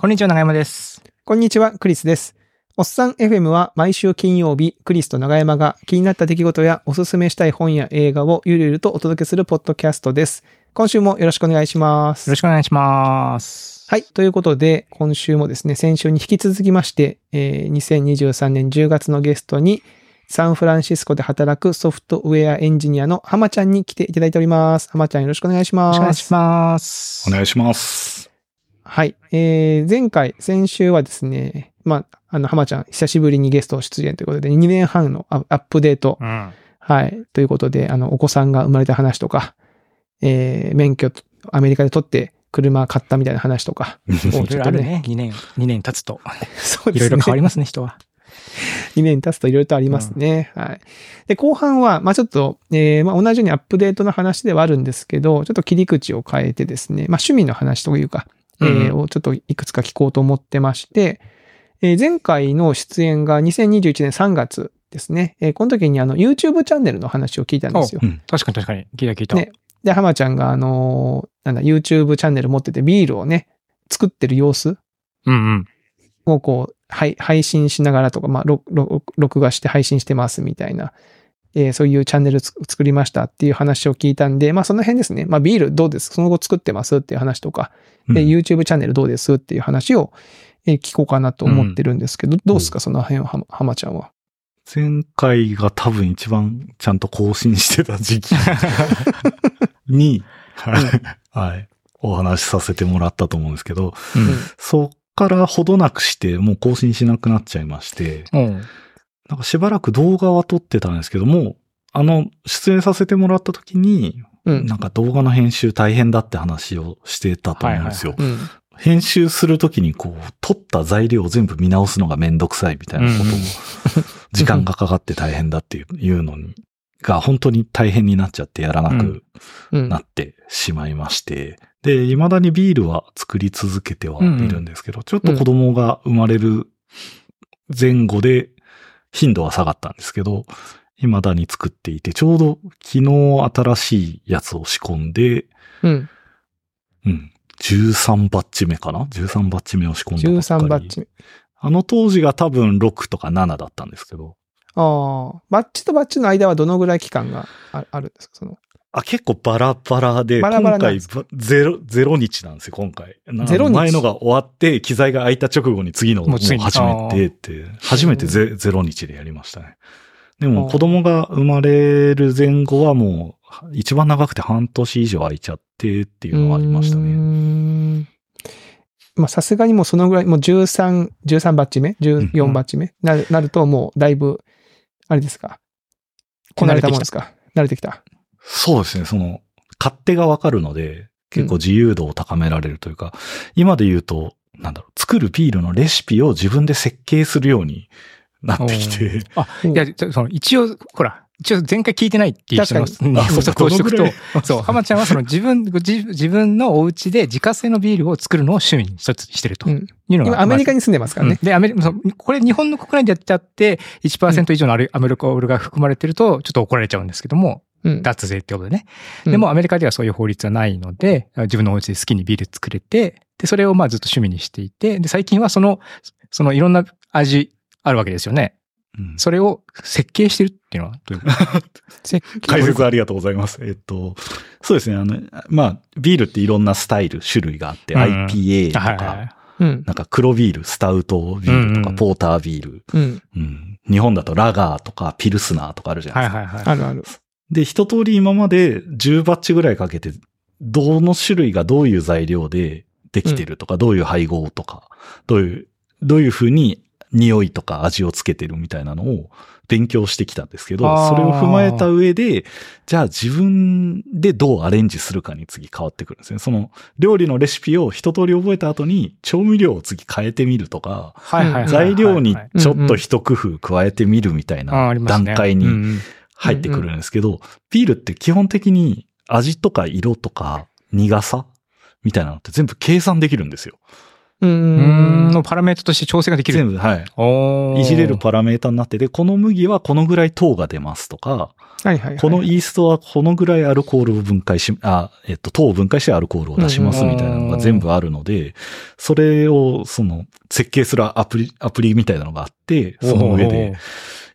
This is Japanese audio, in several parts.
こんにちは、長山です。こんにちは、クリスです。おっさん FM は毎週金曜日、クリスと長山が気になった出来事やおすすめしたい本や映画をゆるゆるとお届けするポッドキャストです。今週もよろしくお願いしますよろ。しくお願いします。はい。ということで、今週もですね、先週に引き続きまして、えー2023年10月のゲストに、サンフランシスコで働くソフトウェアエンジニアの浜ちゃんに来ていただいております。浜ちゃんよろしくお願いしよろます。しくお願いします。お願いします。はい。えー、前回、先週はですね、まあ、あの、浜ちゃん、久しぶりにゲスト出演ということで、2年半のアアップデート、うん。はい。ということで、あの、お子さんが生まれた話とか、えー、免許、アメリカで取って車買ったみたいな話とか、をいろいちょっとね、ろあるね。2年、2年経つと。そうですね。いろいろ変わりますね、人は。2年経つといろいろとありますね。はい。で、後半は、まあちょっと、えー、まあ同じようにアップデートの話ではあるんですけど、ちょっと切り口を変えてですね、まあ趣味の話というか、えーうんをちょっといくつか聞こうと思ってまして、えー前回の出演が2021年3月ですね。えーこの時にあの YouTube チャンネルの話を聞いたんですよう。ん確かに確かに。聞いた聞いた。ねで、浜ちゃんがあのーなんだ、YouTube チャンネル持っててビールをね、作ってる様子うんうん。をこう、はい、配信しながらとか、まあ、録画して配信してますみたいな、えーそういうチャンネルつ作りましたっていう話を聞いたんで、まあ、その辺ですね。まあ、ビールどうです？その後作ってますっていう話とか、で、うん。YouTube チャンネルどうですっていう話を、えー聞こうかなと思ってるんですけど、どうですかその辺は、は浜ちゃんは？前回が多分一番ちゃんと更新してた時期 に、はい、はい、お話しさせてもらったと思うんですけど、そっからほどなくしてもう更新しなくなっちゃいまして、うん。なんかしばらく動画は撮ってたんですけども、あの、出演させてもらった時に、うん。なんか動画の編集大変だって話をしてたと思うんですよ。はいうん。編集するときにこう、撮った材料を全部見直すのがめんどくさいみたいなことを、うん 時間がかかって大変だっていうのに、が本当に大変になっちゃってやらなくうん。なってしまいまして、で、未だにビールは作り続けてはいるんですけど、ちょっと子供が生まれる前後で頻度は下がったんですけど、未だに作っていて、ちょうど昨日新しいやつを仕込んで、うん。うん。13バッチ目かな ?13 バッチ目を仕込んだばっかり。13バッチ目。あの当時が多分6とか7だったんですけど。ああ。バッチとバッチの間はどのぐらい期間がああるんですか？その。あ、結構バラバラで、バラバラ今回ゼロ、ゼロ日なんですよ、今回。なゼロ日前のが終わって、機材が空いた直後に次のをも始めてって、初めてゼゼロ日でやりましたね。でも子供が生まれる前後はもう、一番長くて半年以上空いちゃってっていうのはありましたね。んまあ、さすがにもうそのぐらい、もう13、13バッチ目 ?14 バッチ目、なるなるともうだいぶ、あれですか？こなれたもんですか？慣れてきた。そうですね、その、勝手がわかるので、結構自由度を高められるというか、今で言うと、なんだろう、作るビールのレシピを自分で設計するようになってきて、あ、いや、ちょその、一応、ほら、一応前回聞いてないっていう人の確に。あ補足をしておくとそう、浜ちゃんはその自分、自自分のお家で自家製のビールを作るのを趣味に一つしてるとうん。いうのが。今アメリカにに住んでますからね。で、アメリカ、そうこれ日本の国内でやっちゃって、1%以上のアルアメリカオールが含まれてると、ちょっと怒られちゃうんですけども、うん。脱税ってことでね。うんでもアメリカではそういう法律はないので、自分のお家で好きにビール作れて、で、それをまあずっと趣味にしていて、で、最近はその、そのいろんな味あるわけですよね。うんそれを設計してるっていうのはどういうこと？解説ありがとうございます。えっと、そうですね、あの、まあ、ビールっていろんなスタイル、種類があって、うん IPA とか、はいはいはい。うん。なんか黒ビール、スタウトビールとか、うんポータービール、うん。うん、日本だとラガーとかピルスナーとかあるじゃないですか。はいはいはい。あるある。で、一通り今まで10バッチぐらいかけて、どの種類がどういう材料でできてるとか、どういう配合とか、どういう、どういう風に匂いとか味をつけてるみたいなのを勉強してきたんですけど、それを踏まえた上で、じゃあ自分でどうアレンジするかに次変わってくるんですね。その料理のレシピを一通り覚えた後に調味料を次変えてみるとか。材料にはいちょっと一工夫加えてみるみたいあな段階にうんうん入ってくるんですけど、ビールって基本的に味とか色とか苦さみたいなのって全部計算できるんですよ。うん、ん。のパラメータとして調整ができる。全部、はい。いじれるパラメータになってて、この麦はこのぐらい糖が出ますとか、はいはいはい。このイーストはこのぐらいアルコールを分解し、あ、えっと、糖を分解してアルコールを出しますみたいなのが全部あるので、それを、その、設計するアプリ、アプリみたいなのがあって、その上で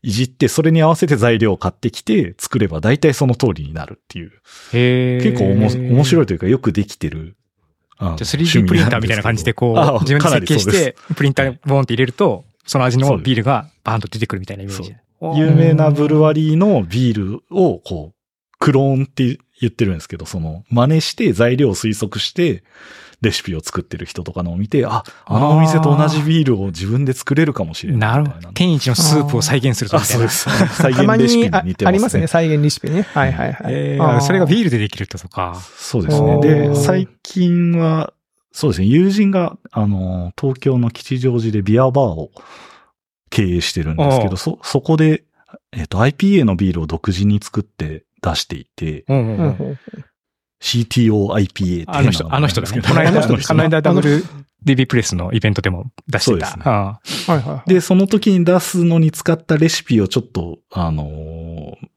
いじって、それに合わせて材料を買ってきて作れば大体その通りになるっていう。へー結構おも面白いというかよくできてる。じゃあ 3D プリンターみたいな感じでこあう、自分で設計して、プリンターにボーンって入れると、その味のビールがバーンと出てくるみたいなイメージ。有名なブルワリーのビールを、こう、クローンって言ってるんですけど、その、真似して材料を推測して、レシピを作ってる人とかのを見て、あ、あのお店と同じビールを自分で作れるかもしれないな。なるほど。天一のスープを再現するとあ、みたいな。そうです。再現レシピに似てますね。ありますね。再現レシピね。はいはいはい。えー、それがビールでできるとか。そうですね。で、最近は、そうですね、友人が、あの、東京の吉祥寺でビアバーを経営してるんですけおど、そ、そこで、えっ、と、IPA のビールを独自に作って出していて、うんうんうん CTOIPA っていうあの人、あの人だね。このあ間、この間 WDB プレスのイベントでも出してた。です。ねあはいはいその時に出す。のに使ったレシピをちょっと、あのー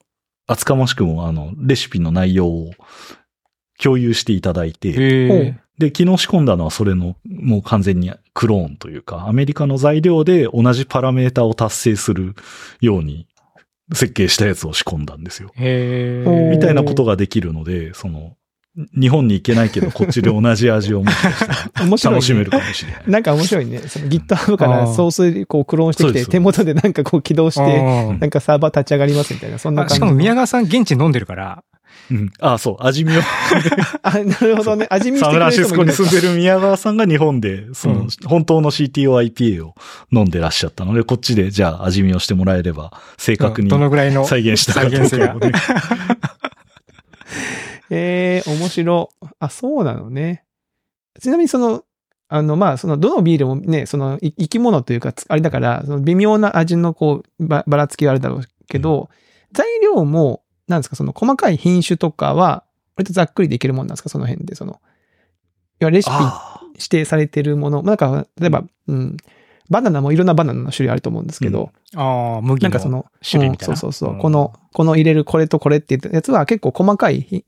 厚かましくも、あの、レシピの内容を共有していただいーて、で、昨日仕込んだのはそれの、もう完全にクローンというか、アメリカの材料で同じパラメータを達成するように設計したやつを仕込んだんですよ。へみたいなことができるので、その、日本に行けないけど、こっちで同じ味をもしかした。ら楽しめるかもしれない。なんか面白いね。その GitHub からソースでこうクローンしてきて、手元でなんかこう起動して、うんなんかサーバー立ち上がりますみたいな、そんな感じ。あしかも宮川さん現地に飲んでるから、うん。あそう、味見を、あ、なるほどね。味見してサンフくれるランシスコに住んでる宮川さんが日本で、その、うん本当の CTOIPA を飲んでらっしゃったので、こっちでじゃあ味見をしてもらえれば、正確にどのぐらいの再現したか再現性 ええ面白。あ、そうなのね。ちなみにその、あの、まあ、その、どのビールもね、その、い生き物というか、つあれだから、その微妙な味のこう、ばばらつきはあるだろうけど、材料も、なんですか、その細かい品種とかは、割とざっくりできるもんなんですか、その辺で、その、いわゆるレシピあ指定されてるもの、なんか、例えば、うん、バナナもいろんなバナナの種類あると思うんですけど、ああ、麦のなんかその、種類みたいな。うんそうそうそう、ん。この、この入れるこれとこれって言ったやつは結構細かいひ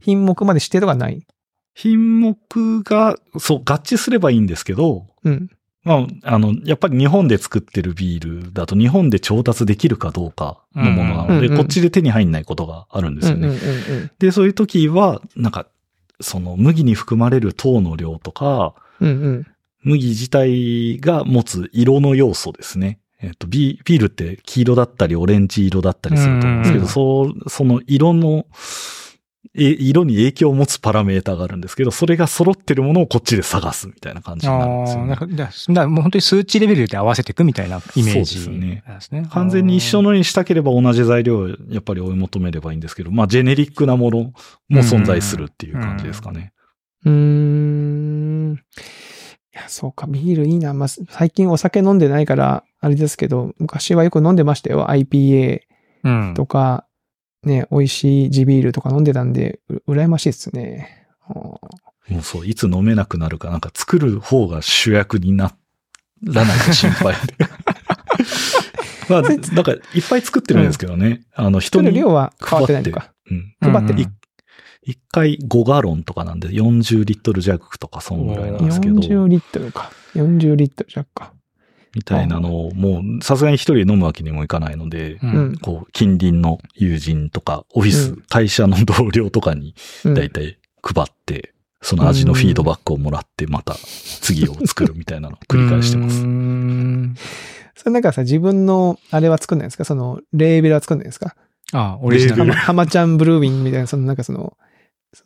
品目まで指定とかない。品目が、そう、合致すればいいんですけど、うん。まあ、あの、やっぱり日本で作ってるビールだと日本で調達できるかどうかのものなので、うんうんうんこっちで手に入んないことがあるんですよね。うんうんうんうんで、そういう時は、なんか、その麦に含まれる糖の量とか、うんうん。麦自体が持つ色の要素ですね。えっと、ビビールって黄色だったりオレンジ色だったりすると思うんですけど、うんそう、その色の、え色に影響を持つパラメータがあるんですけど、それが揃ってるものをこっちで探すみたいな感じになるんですよ、ああ、なねる。ほど。だからもう本当に数値レベルで合わせていくみたいなイメージねですね。完全に一緒の。のにしたければ同じ材料をやっぱり追い求めればいいんですけど、まあジェネリックなものも存在するっていう感じですかね。うーん。いや、そうか、ビールいいな。まあ、最近お酒飲んでないから、あれですけど、昔はよく飲んでましたよ。IPA うん。とか、ね、美味しい地ビールとか飲んでたんで、う羨ましいですね。もうそう、いつ飲めなくなるか、なんか作る方が主役にならないと心配で。まあ、なんかいっぱい作ってるんですけどね。あの、人に量は変わってないのか。うん。配ってるうん一回5ガロンとかなんで40リットル弱とかそんぐらいなんですけど、40リットルか。40リットル弱か。みたいなのをもうさすがに一人で飲むわけにもいかないので。こう、近隣の友人とか、オフィス、うん会社の同僚とかにうんだいたい配って、その味のフィードバックをもらって、また次を作るみたいなのを繰り返してますうー。んそれなんかさ、自分の、あれは作んないんですか？その、レーベルは作んないんですか？ああ、オリジナルレーベル。ハマちゃんブルーウィンみたいな、そのなんかその、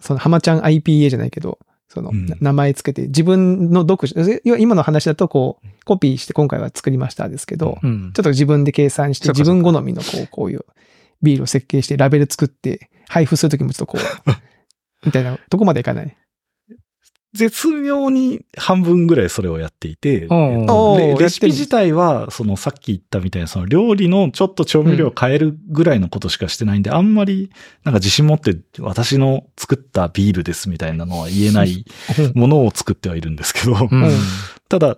そのハマちゃん IPA じゃないけど、その、うん。な名前つけて、自分の独自、要は今の話だとこう、コピーして今回は作りましたですけど、うん。ちょっと自分で計算して、自分好みのこう、こういうビールを設計して、ラベル作って、配布するときもちょっとこう、みたいなとこまでいかない。絶妙に半分ぐらいそれをやっていて、うん。レシピ自体は、そのさっき言ったみたいな、その料理のちょっと調味料を変えるぐらいのことしかしてないんで、あんまりなんか自信持って私の作ったビールですみたいなのは言えないものを作ってはいるんですけど、うん。うんただ、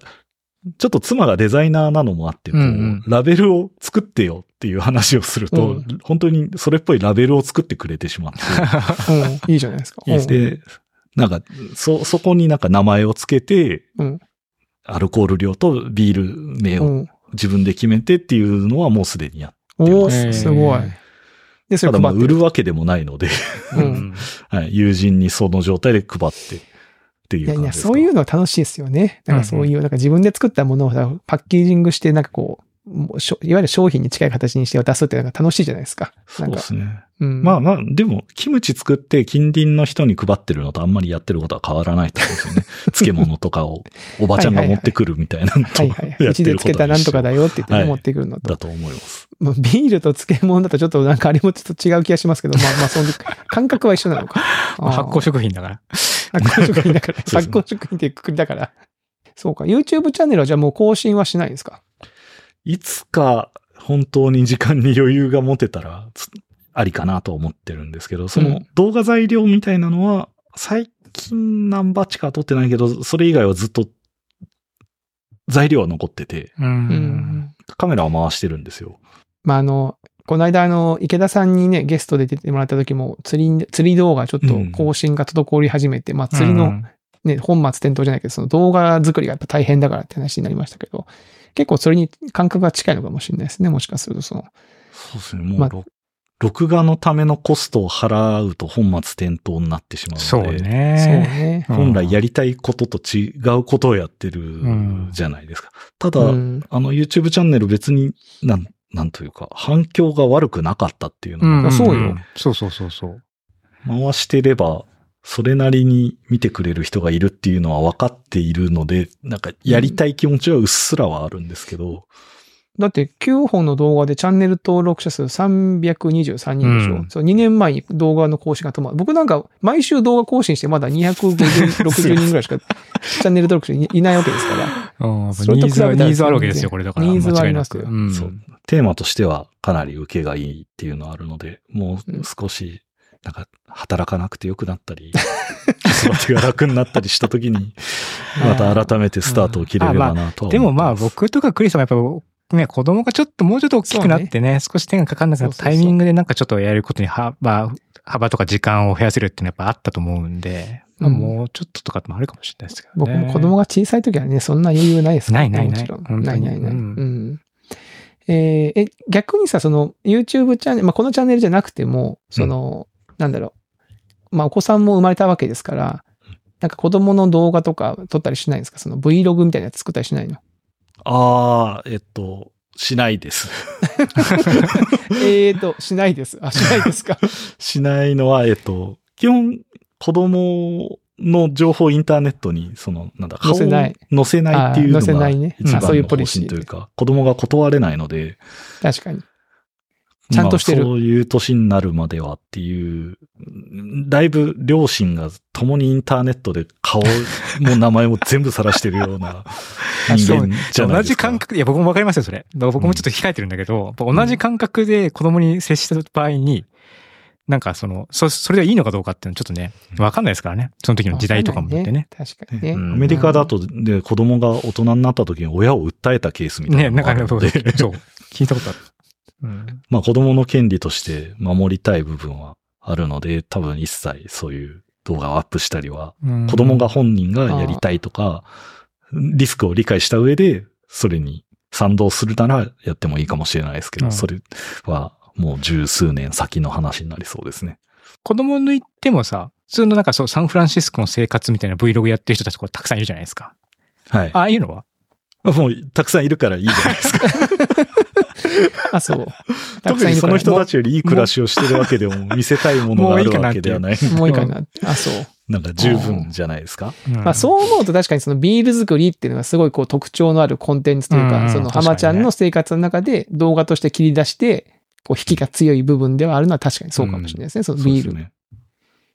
ちょっと妻がデザイナーなのもあって、こううんうん。ラベルを作ってよっていう話をすると、うん。本当にそれっぽいラベルを作ってくれてしまって、うん。いいじゃないですか。うん。で、なんか、そ、そこになんか名前をつけて、うんアルコール量とビール名をうん。自分で決めてっていうのはもうすでにやっお出まーすごい。で、そただまあ売るわけでもないので、ううんん。はい、友人にその状態で配ってっていういやいや、感じですか。そういうのは楽しいですよね。なんかそういう、なんか自分で作ったものをさパッケージングして、なんかこう、いわゆる商品に近い形にして渡すってなんか楽しいじゃないですか。そうんですね。うん。まあまあ、でも、キムチ作って近隣の人に配ってるのとあんまりやってることは変わらないと思うんですよね。漬物とかをおばちゃんが持ってくるみたいなのとはいはいはい。やうちでつけたなんとかだよって言ってねはい持ってくるのとだ。と思います。もうビールと漬物だとちょっとなんかあれもちょっと違う気がしますけど、まあまあその感覚は一緒なのか。まあ発酵食品だから。発酵食品だから。発酵食品っていうくくりだから。そうか。YouTube チャンネルはじゃあもう更新はしないんですか？いつか本当に時間に余裕が持てたら、つありかなと思ってるんですけど、そうのん動画材料みたいなのは、最近何バッチか撮ってないけど、それ以外はずっと材料は残ってて、う。うんん。カメラは回してるんですよ。まああの、この間あの、池田さんにね、ゲストで出てもらった時も、釣り、釣り動画ちょっと更新が滞り始めて、まあ釣りのね、本末転倒じゃないけど、その動画作りがやっぱ大変だからって話になりましたけど、結構それに感覚が近いのかもしれないですね、もしかするとその。そうですね。もう、ま録画のためのコストを払うと本末転倒になってしまうそうので、そうね。ね。うん本来やりたいことと違うことをやってるんじゃないですか。ただ、うん。あの YouTube チャンネル別に、なん、なんというか、反響が悪くなかったっていうのが、うん。そうよ。そうそうそうそう。回してれば、それなりに見てくれる人がいるっていうのは分かっているので、なんかやりたい気持ちはうっすらはあるんですけど、だって9本の動画でチャンネル登録者数323人でしょ。うんそう2年前に動画の更新が止まる。僕なんか毎週動画更新してまだ250、60人ぐらいしか チャンネル登録者いいないわけですから。うんそれとニーズは、比べたらニーズあるわけですよ、これだから。ニーズはありますようんそうテーマとしてはかなり受けがいいっていうのはあるので、もう少し、なんか、働かなくてよくなったり、子育てが楽になったりした時に、また改めてスタートを切れればなとは思ってます。でもまあ僕とかクリスさんはやっぱね、子供がちょっともうちょっと大きくなってね、少し手がかかんなくなったタイミングでなんかちょっとやることに幅、幅とか時間を増やせるっていうのはやっぱあったと思うんで、まあうん。もうちょっととかもあるかもしれないですけど僕ね。も子供が小さい時はね、そんな余裕ないです。からね。ないない。ないないないない。ううんん。えーえ、逆にさ、その YouTube チャンネル、まあ、このチャンネルじゃなくても、その、なんだろう。まあ、お子さんも生まれたわけですから、なんか子供の動画とか撮ったりしないんですか？その Vlog みたいなやつ作ったりしないの？ああ、えっと、しないです。えーと、しないです。あ、しないですか？しないのは、えっと、基本、子供の情報をインターネットに、その、なんだ、載せない顔を載せないっていうのが一番あそういうの方ポリシー針というか、子供が断れないので、確かに。ちゃんとしてるまあそういう年になるまではっていう、だいぶ両親が共にインターネットで顔も名前も全部晒してるような 人間じゃない同ですか。じ感覚で、いや僕もわかりますよ、それ。僕もちょっと控えてるんだけど、やっぱ同じ感覚で子供に接した場合に、なんかその、そ、それでいいのかどうかっていうのはちょっとね、わかんないですからね。その時の時代とかもあってね。確かにね。うんアメリカだと、で、子供が大人になった時に親を訴えたケースみたいね、ななんかね、そう、聞いたことある。うん。まあ子供の権利として守りたい部分はあるので、多分一切そういう動画をアップしたりは、子供が本人がやりたいとか、リスクを理解した上で、それに賛同するならやってもいいかもしれないですけど、うんそれはもう十数年先の話になりそうですね。子供抜いてもさ、普通のなんかそう、サンフランシスコの生活みたいな Vlog やってる人たちこれたくさんいるじゃないですか。はい。ああいうのは？もうたくさんいるからいいじゃないですか。あ、そう。特にその人たち。ちよりいい暮らしをしてるわけでも見せたいものがあるわけではない。もういいかな。あ、そう。なんか十分じゃないですか？まあそう思うと確かにそのビール作りっていうのがすごいこう特徴のあるコンテンツというか、うんその浜ちゃんの生活の中で動画として切り出して、こう引きが強い部分ではあるのは確かにそうかもしれないですね。そのビール。そうですね。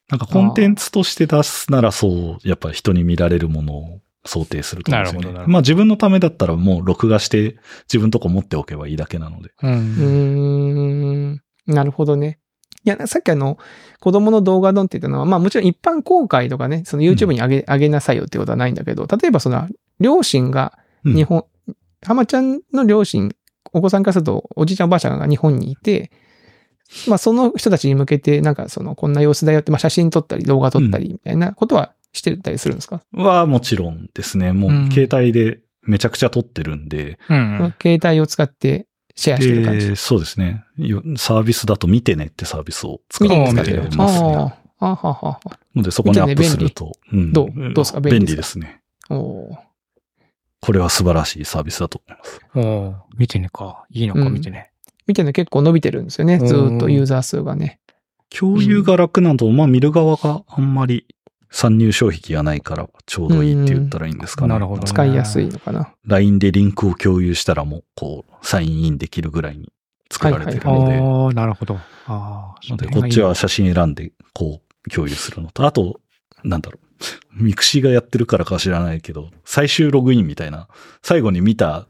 なんかコンテンツとして出すならそう、やっぱり人に見られるものを想定すると思うんですよね。なるほどなるほどまあ自分のためだったらもう録画して自分のとこ持っておけばいいだけなので。う。うんーん。なるほどね。いや、さっきあの、子供の動画ドンって言ったのは、まあもちろん一般公開とかね、その YouTube に上げ、上げなさいよってことはないんだけど、例えばその、両親がうん日本、浜ちゃんの両親、お子さんからすると、おじいちゃんおばあちゃんが日本にいて、まあその人たちに向けて、なんかその、こんな様子だよって、まあ写真撮ったり動画撮ったりみたいなことはしてたりするんですか、はもちろんですね。もうんう携帯でめちゃくちゃ撮ってるんで、うん。携帯を使ってシェアしてる感じ。でそうですね。よサービスだと見てねってサービスを使ってますね。ああ、あははは。のでそこにアップすると。うんどう？どうですか？便利便ですね。おーこれは素晴らしいサービスだと思います。おー見てねか。いいのか、うん見てね。見てるの結構伸びてるんですよね。ずーっとユーザー数がね。共有が楽など、まあ見る側があんまり参入障壁がないからちょうどいいって言ったらいいんですかね。なるほどね使いやすいのかな。LINE でリンクを共有したらもう、こう、サインインできるぐらいに作られてるあので、あ、なるほど。ああ、ので、こっちは写真選んで、こう、共有するのと、あと、なんだろう。 mixi がやってるからか知らないけど、最終ログインみたいな、最後に見たうん。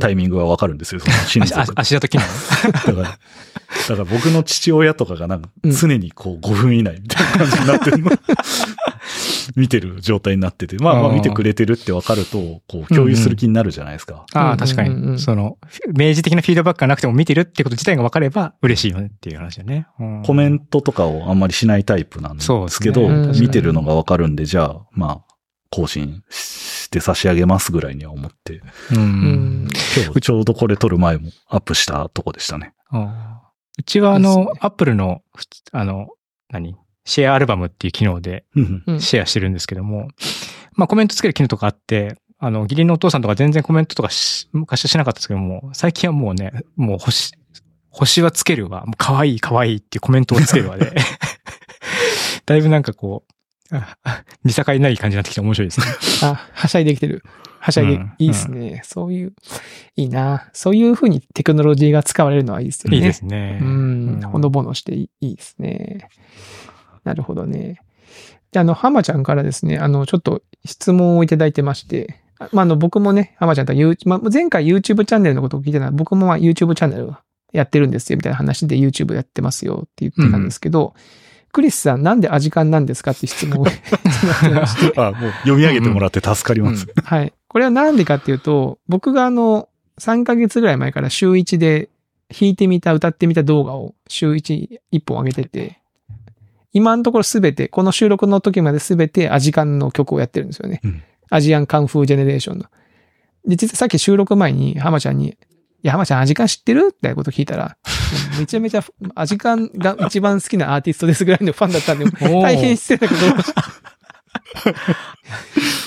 タイミングがわかるんですよ、その親足族足足跡機能。だから、だから僕の父親とかがなんかうん。常にこう5分以内みたいな感じになってるの。見てる状態になってて、まあまあ見てくれてるってわかると、こう共有する気になるじゃないですか。ああ、うん確かうんうんうん。に。その、明示的なフィードバックがなくても見てるってこと自体が分かれば嬉しいよねっていう話だね。うん。コメントとかをあんまりしないタイプなんですけど、ね。見てるのがわかるんで、じゃあ、まあ、更新して差し上げますぐらいには思って、う。うん。ん。今日ちょうどこれ撮る前もアップしたとこでしたね。うちはあの、アップルの、あの、何？シェアアルバムっていう機能でうんうん。シェアしてるんですけども、まあコメントつける機能とかあって、あの、義理のお父さんとか全然コメントとかし昔はしなかったですけども、最近はもうね、もう星、星はつけるわ、もう可愛い可愛いっていうコメントをつけるわで、だいぶなんかこう、あ 見境ない感じになってきて面白いですね。あ、はしゃいできてる。はしゃいで、うんいいですね。そういう、いいな。そういうふうにテクノロジーが使われるのはいいですよね。いいですね。うん。ほのぼのしていいですね。なるほどね。で、あの、浜ちゃんからですね、あの、ちょっと質問をいただいてまして、あまあ、あの、僕もね、浜ちゃんと YouTube、まあ、前回 YouTube チャンネルのことを聞いてたら、僕もまあ YouTube チャンネルやってるんですよ、みたいな話で YouTube やってますよって言ってたんですけど、クリスさん、なんでアジカンなんですかって質問を あ、もう読み上げてもらって助かります。はい。これはなんでかっていうと、僕があの、3ヶ月ぐらい前から週1で弾いてみた、歌ってみた動画を週1、1本上げてて、今のところすべて、この収録の時まですべてアジカンの曲をやってるんですよね。うんアジアンカンフージェネレーションの。で、実はさっき収録前に浜ちゃんに、いや、浜ちゃんアジカン知ってるってこと聞いたら、めちゃめちゃアジカンが一番好きなアーティストですぐらいのファンだったんで、大変失礼だけど、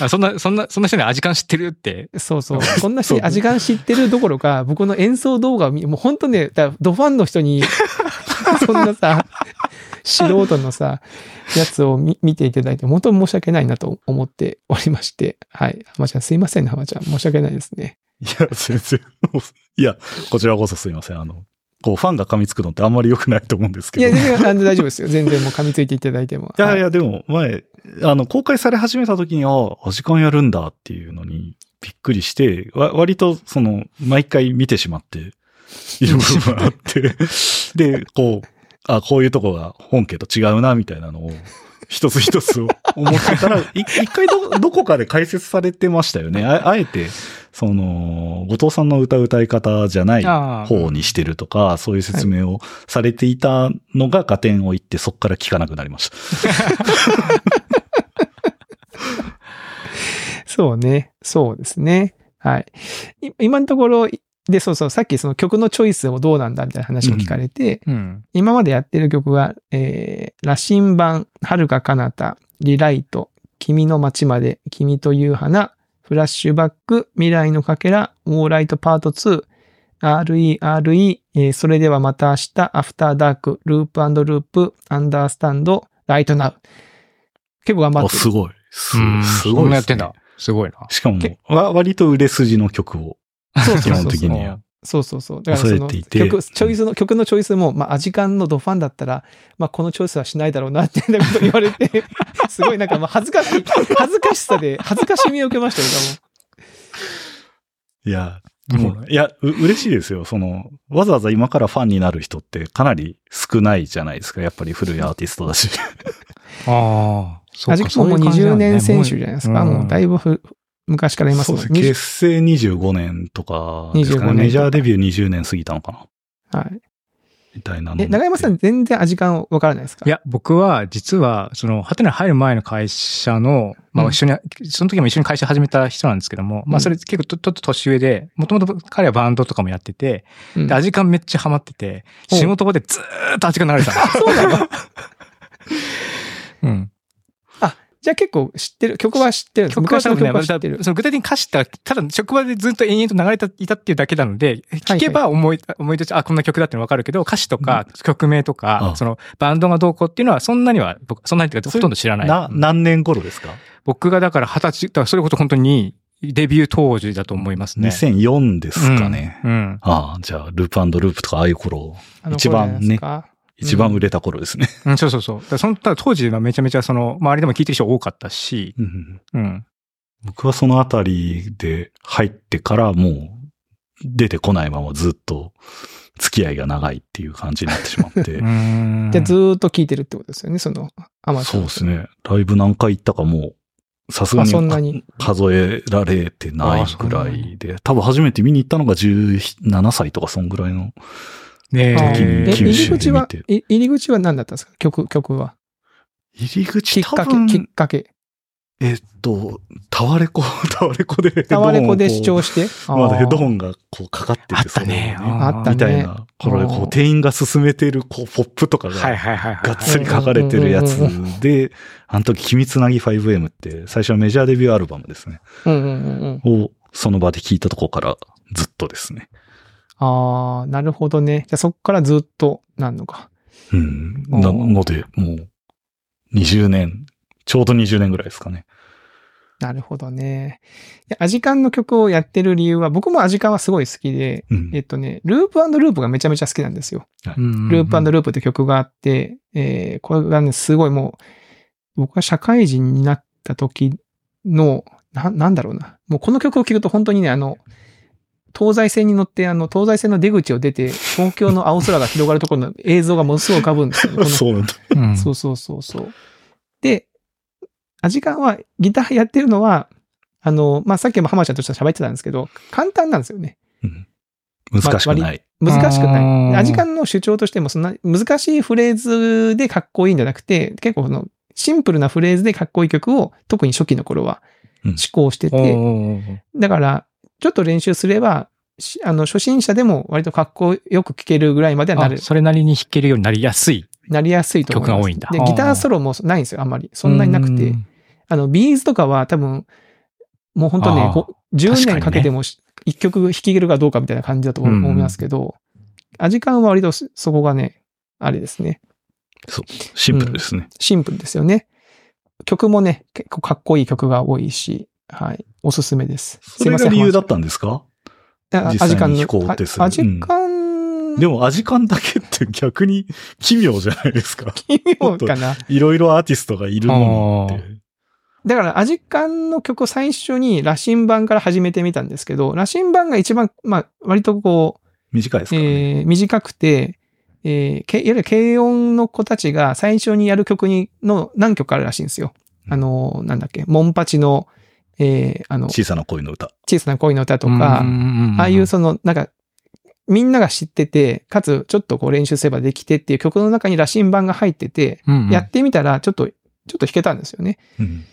あそんな、そんな、そんな人に味感知ってるって？そうそう。こんな人に味感知ってるどころか、僕の演奏動画を見、もう本当ね、だドファンの人に、そんなさ、素人のさ、やつを見見ていただいて、本当に申し訳ないなと思っておりまして。はい。浜ちゃんすいませんね、浜ちゃん。申し訳ないですね。いや、全然。いや、こちらこそすいません。あの、こう、ファンが噛みつくのってあんまり良くないと思うんですけど。いや、全然大丈夫ですよ。全然もう噛みついていただいても。はいいやいや、でも、前、あの、公開され始めた時に、あ、あ時間やるんだっていうのにびっくりして、わ割と、その、毎回見てしまって、いる部分があって、で、こう、あ、こういうとこが本家と違うな、みたいなのを、一つ一つ思ってたら、い一回ど、どこかで解説されてましたよね。ああえて、その、後藤さんの歌う歌い方じゃない方にしてるとか、そういう説明をされていたのが合点を言って、そこから聞かなくなりました。そうね。そうですね。はい。い今のところ、で、そうそう、さっきその曲のチョイスをどうなんだみたいな話を聞かれて、うん。今までやってる曲は、えー、羅針盤、遥か彼方、リライト、君の街まで、君という花、フラッシュバック、未来のかけら、オーライトパート2、RE、RE、えーそれではまた明日、アフターダーク、ループループ、アンダースタンド、ライトナウ。結構頑張あ、ってる。すごい。すうんすごい、そんなやってんだ。。すごいな。しかも割と売れ筋の曲を、そうそうそうそう基本的には。そうそうそう。だからその曲、チョイスの、曲のチョイスも、まあ、アジカンのドファンだったら、まあ、このチョイスはしないだろうなってこと言われて、すごいなんか、まあ、恥ずかしい、恥ずかしさで、恥ずかしみを受けましたよ、いや、もういや、う嬉しいですよ。その、わざわざ今からファンになる人ってかなり少ないじゃないですか。やっぱり古いアーティストだし。ああ、そうか多分。アジカンももう20年選手じゃないですか。もうだいぶ。昔からいますもんそうですね。結成25年とかですか25ね。年メジャーデビュー20年過ぎたのかなはい。みたいな長山さん全然アジカンわからないですか？いや、僕は、実は、その、ハテナ入る前の会社の、まうんあ一緒に、その時も一緒に会社始めた人なんですけども、まあそれ結構ちょちょっと年上で、もともと彼はバンドとかもやってて、うんで、アジカンめっちゃハマってて、仕事場でずーっとアジカン流れてたんですよ。そうなの？うん。じゃあ結構知ってる、曲は知ってるんです曲は知ってる。その具体的に歌詞って、ただ職場でずっと延々と流れていたっていうだけなので、聞けば思い、思い出し、あ、こんな曲だってのわかるけど、歌詞とか曲名とか、あそのバンドがどうこうっていうのはそんなには、僕、そんなにってほとんど知らない。な、何年頃ですか？僕がだから二十歳、だからそれこそ本当にデビュー当時だと思いますね。?2004 ですかね。うん。うんああ、じゃあ、ループループとかああいう頃、一番ね一番売れた頃ですね。うん、そうそうそう。だからそのただ当時はめちゃめちゃその、周りでも聞いてる人多かったし、うんうん。僕はそのあたりで入ってからもう出てこないままずっと付き合いが長いっていう感じになってしまって。うんで、ずーっと聴いてるってことですよね、その、アマチュアのそうです。ね。ライブ何回行ったかもう、さすがあそんなにに数えられてないぐらいで、多分初めて見に行ったのが17歳とかそんぐらいの。ねえ入り口は入り口は何だったんですか？曲、曲は。入り口きっかけ、きっかけ。えっと、タワレコ、タワレコでタ。ワレコで視聴して？まだヘッドホン。ンがこうかかってて、あったねあったねみたいな。これ、こう、店員が勧めてる、こう、ポップとかが、はいはいはいはい。がっつり書かれてるやつで、あの時、君つなぎ 5M って、最初はメジャーデビューアルバムですね。うんうんうんうん。を、その場で聞いたとこから、ずっとですね。ああ、なるほどね。じゃあそっからずっとなんのか。うん。なので、もう、20年、ちょうど20年ぐらいですかね。なるほどね。アジカンの曲をやってる理由は、僕もアジカンはすごい好きで、うんえっとね、ループループがめちゃめちゃ好きなんですよ。うんループループって曲があって、えーこれがね、すごいもう、僕が社会人になった時の、な、なんだろうな。もうこの曲を聴くと本当にね、あの、東西線に乗って、あの、東西線の出口を出て、東京の青空が広がるところの映像がものすごい浮かぶんですよ そうなんだ。うんそうそうそうそう。で、アジカンはギターやってるのは、あの、まあ、さっきも浜ちゃんとして喋ってたんですけど、簡単なんですよね。うん難しくない。難しくあない。ーアジカンの主張としても、そんな難しいフレーズでかっこいいんじゃなくて、結構その、シンプルなフレーズでかっこいい曲を、特に初期の頃はうん思考しておて、ーだから、ちょっと練習すれば、しあの、初心者でも割とかっこよく聴けるぐらいまではなる、あそれなりに弾けるようになりやすい。なりやすいと思います。曲が多いんだで、ギターソロもないんですよ、あんまり。そんなになくて。うんあの、ビーズとかは多分、もう本当ねあー、こう10確かにね年かけてもし一曲弾きれるかどうかみたいな感じだと思いますけど、アジカンは割とそそこがね、あれですね。シンプルですね。シンプルですよね。曲もね、結構かっこいい曲が多いし、はい。おすすめです。それが理由だったんんですか？アジカンの弾こうってすアジカン、でも、アジカンだけって逆に奇妙じゃないですか。奇妙かな。いろいろアーティストがいるのにって。だから、アジカンの曲を最初に羅針盤から始めてみたんですけど、羅針盤が一番、まあ、割とこう、短いですからね。えー短くて、えーけいわゆる軽音の子たちが最初にやる曲に、の何曲かあるらしいんですよ。あの、なんだっけ、モンパチの、えーあの、小さな恋の歌。小さな恋の歌とか、ああいうその、なんか、みんなが知ってて、かつちょっとこう練習すればできてっていう曲の中に羅針盤が入ってて、うんうんやってみたらちょっと、ちょっと弾けたんですよね。うん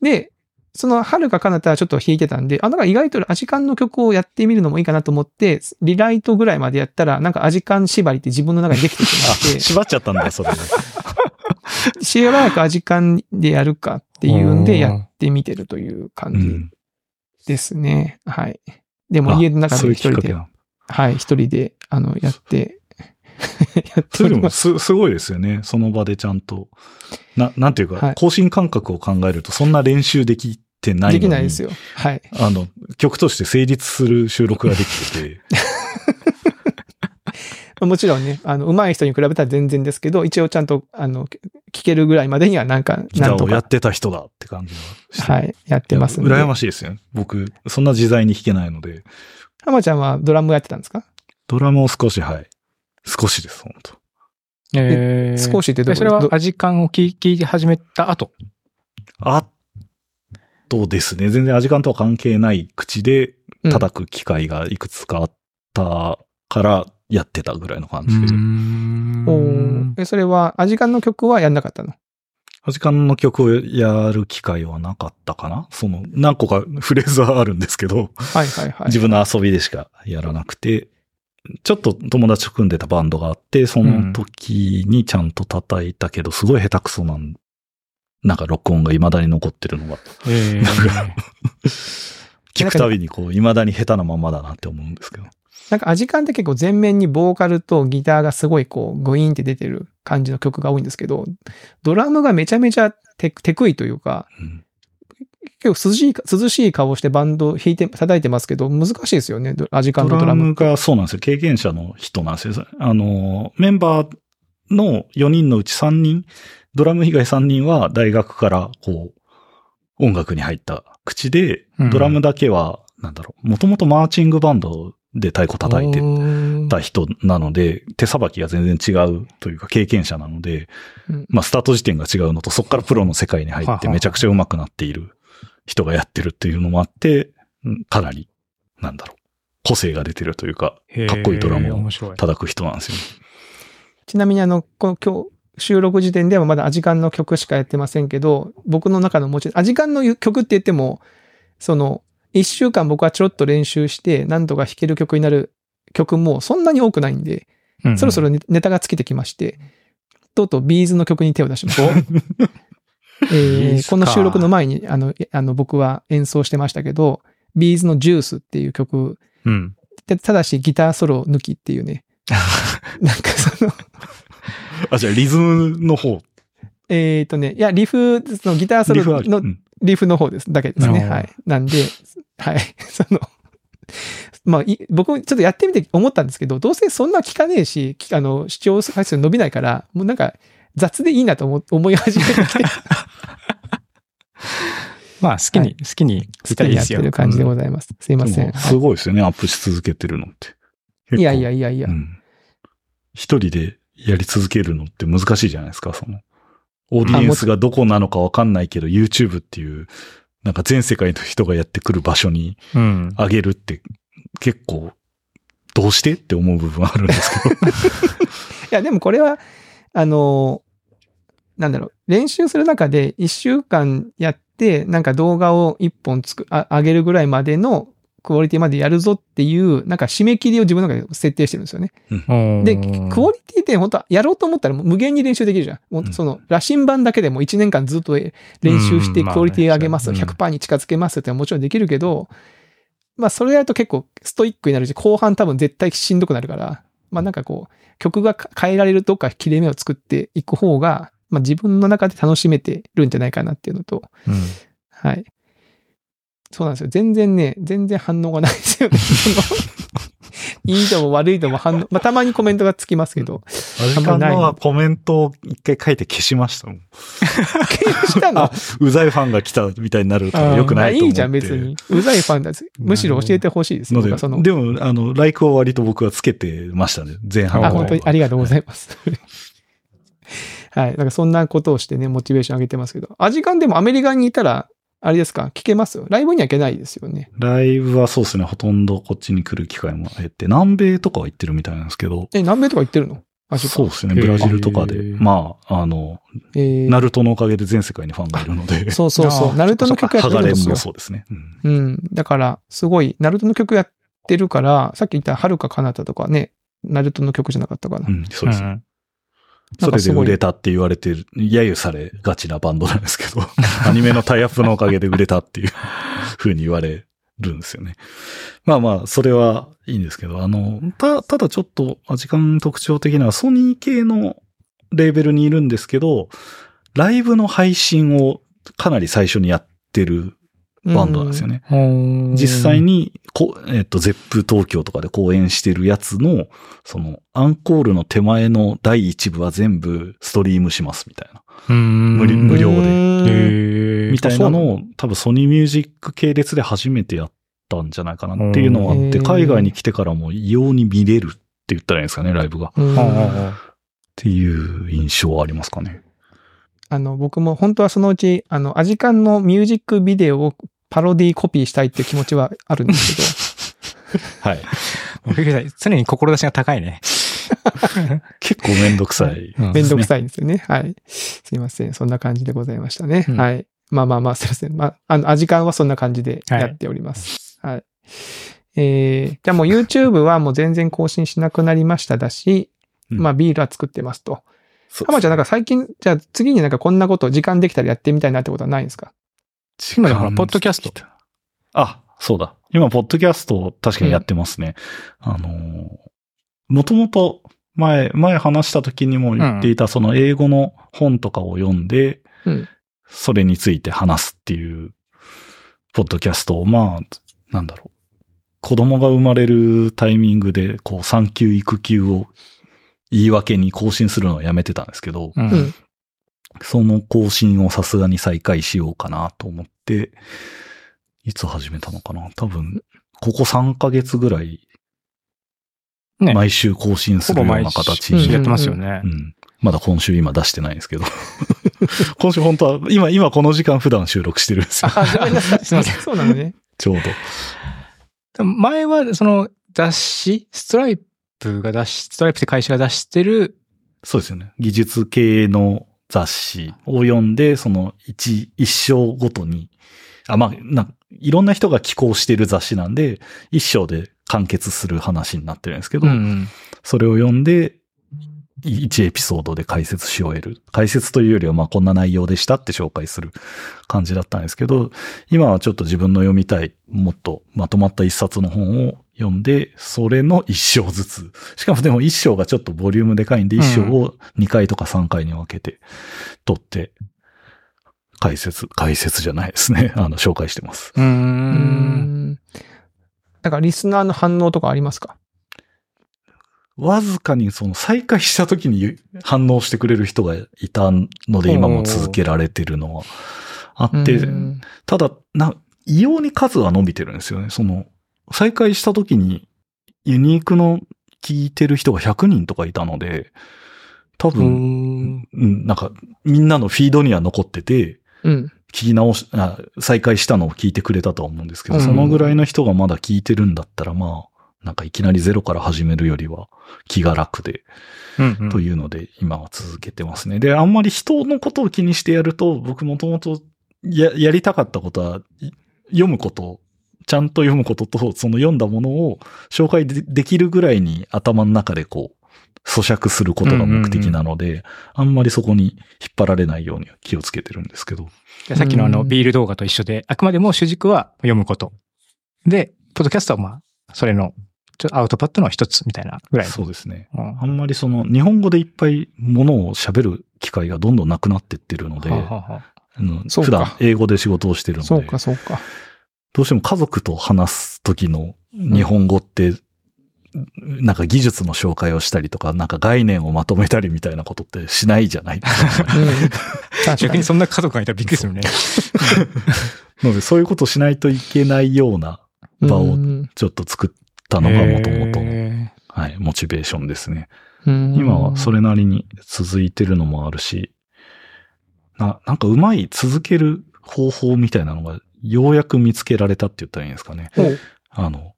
で、その、遥か彼方はちょっと弾いてたんで、あ、なんか意外とアジカンの曲をやってみるのもいいかなと思って、リライトぐらいまでやったら、なんかアジカン縛りって自分の中にできてき あ、まして、縛っちゃったんだ、それで。しばらくアジカンでやるかっていうんでやってみてるという感じうん。ですね。はい。でもあ家の中で一人で、きっかけだ。はい、一人で、あの、やって、やってそれでもおります。す、すごいですよね。その場でちゃんと。な、なんていうか、はい更新感覚を考えると、そんな練習できてないのに。できないですよ。はい。あの、曲として成立する収録ができてて、もちろんね、あの、上手い人に比べたら全然ですけど、一応ちゃんと、あの、聞けるぐらいまでにはなんか、ギタなんとか、ーをやってた人だって感じがして。はい、やってますんで。いや羨ましいですよ。僕、そんな自在に弾けないので、浜ちゃんはドラムやってたんですか？ドラムを少し、はい。少しです、本当えー少しってどういうそれはアジカンを聞聞いて始めた後？あとですね、全然味感とは関係ない口で叩く機会がいくつかあったからやってたぐらいの感じで。おそれは、アジカンの曲はやんなかったの？味感の曲をやる機会はなかったかな？その、何個かフレーズはあるんですけど、はいはいはい。自分の遊びでしかやらなくて、ちょっと友達と組んでたバンドがあって、その時にちゃんと叩いたけど、すごい下手くそなん、なんか録音が未だに残ってるのが、えー。聞くたびにこう、未だに下手なままだなって思うんですけど。なんかアジカンって結構前面にボーカルとギターがすごいこう、グイーンって出てる感じの曲が多いんですけど、ドラムがめちゃめちゃテテクイというか、うん結構涼しい、涼しい顔してバンド弾いて、叩いてますけど、難しいですよね、ドアジカンドラのドラム。ムがそうなんですよ。経験者の人なんですよ。あの、メンバーの4人のうち3人、ドラム以外3人は大学からこう、音楽に入った口で、うんドラムだけは、なんだろう、もともとマーチングバンドで太鼓叩いてた人なので、手さばきが全然違うというか経験者なので、うんまあスタート時点が違うのと、そこからプロの世界に入ってめちゃくちゃ上手くなっている人がやってるっていうのもあって、うんかなり、なんだろう、個性が出てるというか、かっこいいドラムを。叩く人なんですよね。ちなみにあの、この今日、収録時点ではまだアジカンの曲しかやってませんけど、僕の中のもちろん、アジカンの曲って言っても、その、一週間僕はちょろっと練習して、何とか弾ける曲になる曲もそんなに多くないんで、そろそろネネタが尽きてきまして、とうとうビーズの曲に手を出しました。えーこの収録の前に、あの、えあの、僕は演奏してましたけど、ビーズのジュースっていう曲、うん。でただしギターソロ抜きっていうね、なんかその、あ、じゃあリズムの方。えっ、とね、いや、リフ、そのギターソ。ロのうんリフの方です。だけですね。はい。なんで、はい。その、まあ、い僕もちょっとやってみて思ったんですけど、どうせそんな聞かねえし、きあの、視聴回数伸びないから、もうなんか雑でいいなと思思い始めて まあ、好きに、好きに好きにやってる感じでございます。すいません。すごいですよね、アップし続けてるのって。いやいやいやいやう。ん一人でやり続けるのって難しいじゃないですか、その。オーディエンスがどこなのかわかんないけど、YouTube っていう、なんか全世界の人がやってくる場所にうん。上げるって、結構、どうしてって思う部分あるんですけど。いや、でもこれは、あの、なんだろう、練習する中で一週間やって、なんか動画を一本つく、あ上げるぐらいまでのクオリティまでやるぞっていう、なんか締め切りを自分の中で設定してるんですよね。で、クオリティって本当はやろうと思ったらもう無限に練習できるじゃん。もうその、羅針盤だけでも1年間ずっと練習してクオリティ上げます、うん100%に近づけますってのはもちろんできるけど、まあそれやると結構ストイックになるし、後半多分絶対しんどくなるから、まあなんかこう、曲が変えられるどっか切れ目を作っていく方が、まあ自分の中で楽しめてるんじゃないかなっていうのと、うんはい。そうなんですよ。全然ね、全然反応がないですよね。いいとも悪いとも反応、まあたまにコメントがつきますけど、アジカンのはコメントを一回書いて消しましたもん。したの？あ、うざいファンが来たみたいになると良くないと思って。いいじゃん、別に。うざいファンだし。むしろ教えてほしいです。のでの、でも、あの、ライクを割と僕はつけてましたね。前半は本当にありがとうございます。はい。だからそんなことをしてね、モチベーション上げてますけど。アジカンでもアメリカにいたら、あれですか？聞けます？ライブには行けないですよね。ライブはそうですね、ほとんどこっちに来る機会も減って、南米とかは行ってるみたいなんですけど、え、南米とか行ってるの？そうですね、ブラジルとかでまあ、あの、えーナルトのおかげで全世界にファンがいるので、そうそうそう。ナルトの曲やっハガレンもてるんですよ。そうですね。うんうん。だから、すごい、ナルトの曲やってるから、さっき言ったはるか彼方とかね、ナルトの曲じゃなかったかな。うん、そうです。んそれで売れたって言われてる、揶揄されがちなバンドなんですけど、アニメのタイアップのおかげで売れたっていう風に言われるんですよね。まあまあ、それはいいんですけど、あの、た、ただちょっと、時間特徴的なソニー系のレーベルにいるんですけど、ライブの配信をかなり最初にやってるバンドなんですよね。実際。にこえっと、ゼップ東京とかで公演してるやつの、その、アンコールの手前の第一部は全部ストリームしますみたいな。無理無料でへーみたいなのを多分ソニーミュージック系列で初めてやったんじゃないかなっていうのはあって、うん海外に来てからも異様に見れるって言ったらいいんですかね、ライブが。っていう印象はありますかね。あの、僕も本当はそのうち、あの、アジカンのミュージックビデオをパロディコピーしたいっていう気持ちはあるんです はい。もうびっくりした常に志が高いね。結構めんどくさい。うんけど、めんどくさいんですよね。はい。すいません。そんな感じでございましたね。うんはい。まあまあまあ、すいません。まあ、あの、アジカンはそんな感じでやっております。はい。えー、じゃあもう YouTube はもう全然更新しなくなりましただし、うんまあビールは作ってますと。そう浜ちゃんなんか最近、じゃあ次になんかこんなこと時間できたらやってみたいなってことはないんですか？今だからポッドキャスト。あ、そうだ。今、ポッドキャスト確かにやってますね。あのー、もともと前、前話した時にも言っていた、その英語の本とかを読んで、うんそれについて話すっていう、ポッドキャストを、まあ、なんだろう。子供が生まれるタイミングで、こう、産休育休を言い訳に更新するのをやめてたんですけど、う。うんん。その更新をさすがに再開しようかなと思って、いつ始めたのかな多分、ここ3ヶ月ぐらい、ね毎週更新するような形に、ほぼ毎週やってますよねう。ん。まだ今週今出してないんですけど。今週本当は、今、今この時間普段収録してるんですよ。あ、ごめんなさい。すいませんそうなの ね。ちょうど。前は、その雑誌、ストライプが出し、ストライプって会社が出してる、そうですよね。技術系の雑誌を読んで、その一、一章ごとに、あ、まあ、ないろんな人が寄稿してる雑誌なんで、一章で完結する話になってるんですけど、うんそれを読んで、い一エピソードで解説し終える。解説というよりは、まあこんな内容でしたって紹介する感じだったんですけど、今はちょっと自分の読みたい、もっとまとまった一冊の本を読んで、それの一章ずつ。しかもでも一章がちょっとボリュームでかいんで、一章を2回とか3回に分けて取って、解説、解説じゃないですね。あの、紹介してます。うんん。なんかリスナーの反応とかありますか？わずかにその再開した時に反応してくれる人がいたので今も続けられてるのはあってう、んただ、な、異様に数は伸びてるんですよね。その、再開した時にユニークの聞いてる人が100人とかいたので、多う分、ん。うんなんか、みんなのフィードには残ってて、うん。聞き直し、あ再開したのを聞いてくれたとは思うんですけど、うんそのぐらいの人がまだ聞いてるんだったら、まあ、なんかいきなりゼロから始めるよりは気が楽で、うんというので今は続けてますね。で、あんまり人のことを気にしてやると、僕もともとや、やりたかったことは、い読むこと、ちゃんと読むことと、その読んだものを紹介でできるぐらいに頭の中でこう、咀嚼することが目的なので、あんまりそこに引っ張られないようには気をつけてるんですけど。でさっきのあの、うんビール動画と一緒で、あくまでも主軸は読むこと。で、ポッドキャストはまあ、それの、ちょアウトプットの一つみたいなぐらいの。そうですね。うんあんまりその、日本語でいっぱいものを喋る機会がどんどんなくなってってるので、はあは普段英語で仕事をしてるので、そうか、そうか。どうしても家族と話す時の日本語って、なんか技術の紹介をしたりとか、なんか概念をまとめたりみたいなことってしないじゃない？逆に。そんな家族がいたらびっくりするね。なので、そういうことしないといけないような場をうんちょっと作ったのがもともとの、へはい、モチベーションですね。うん今はそれなりに続いてるのもあるし、な、なんかうまい続ける方法みたいなのがようやく見つけられたって言ったらいいんですかね。あの、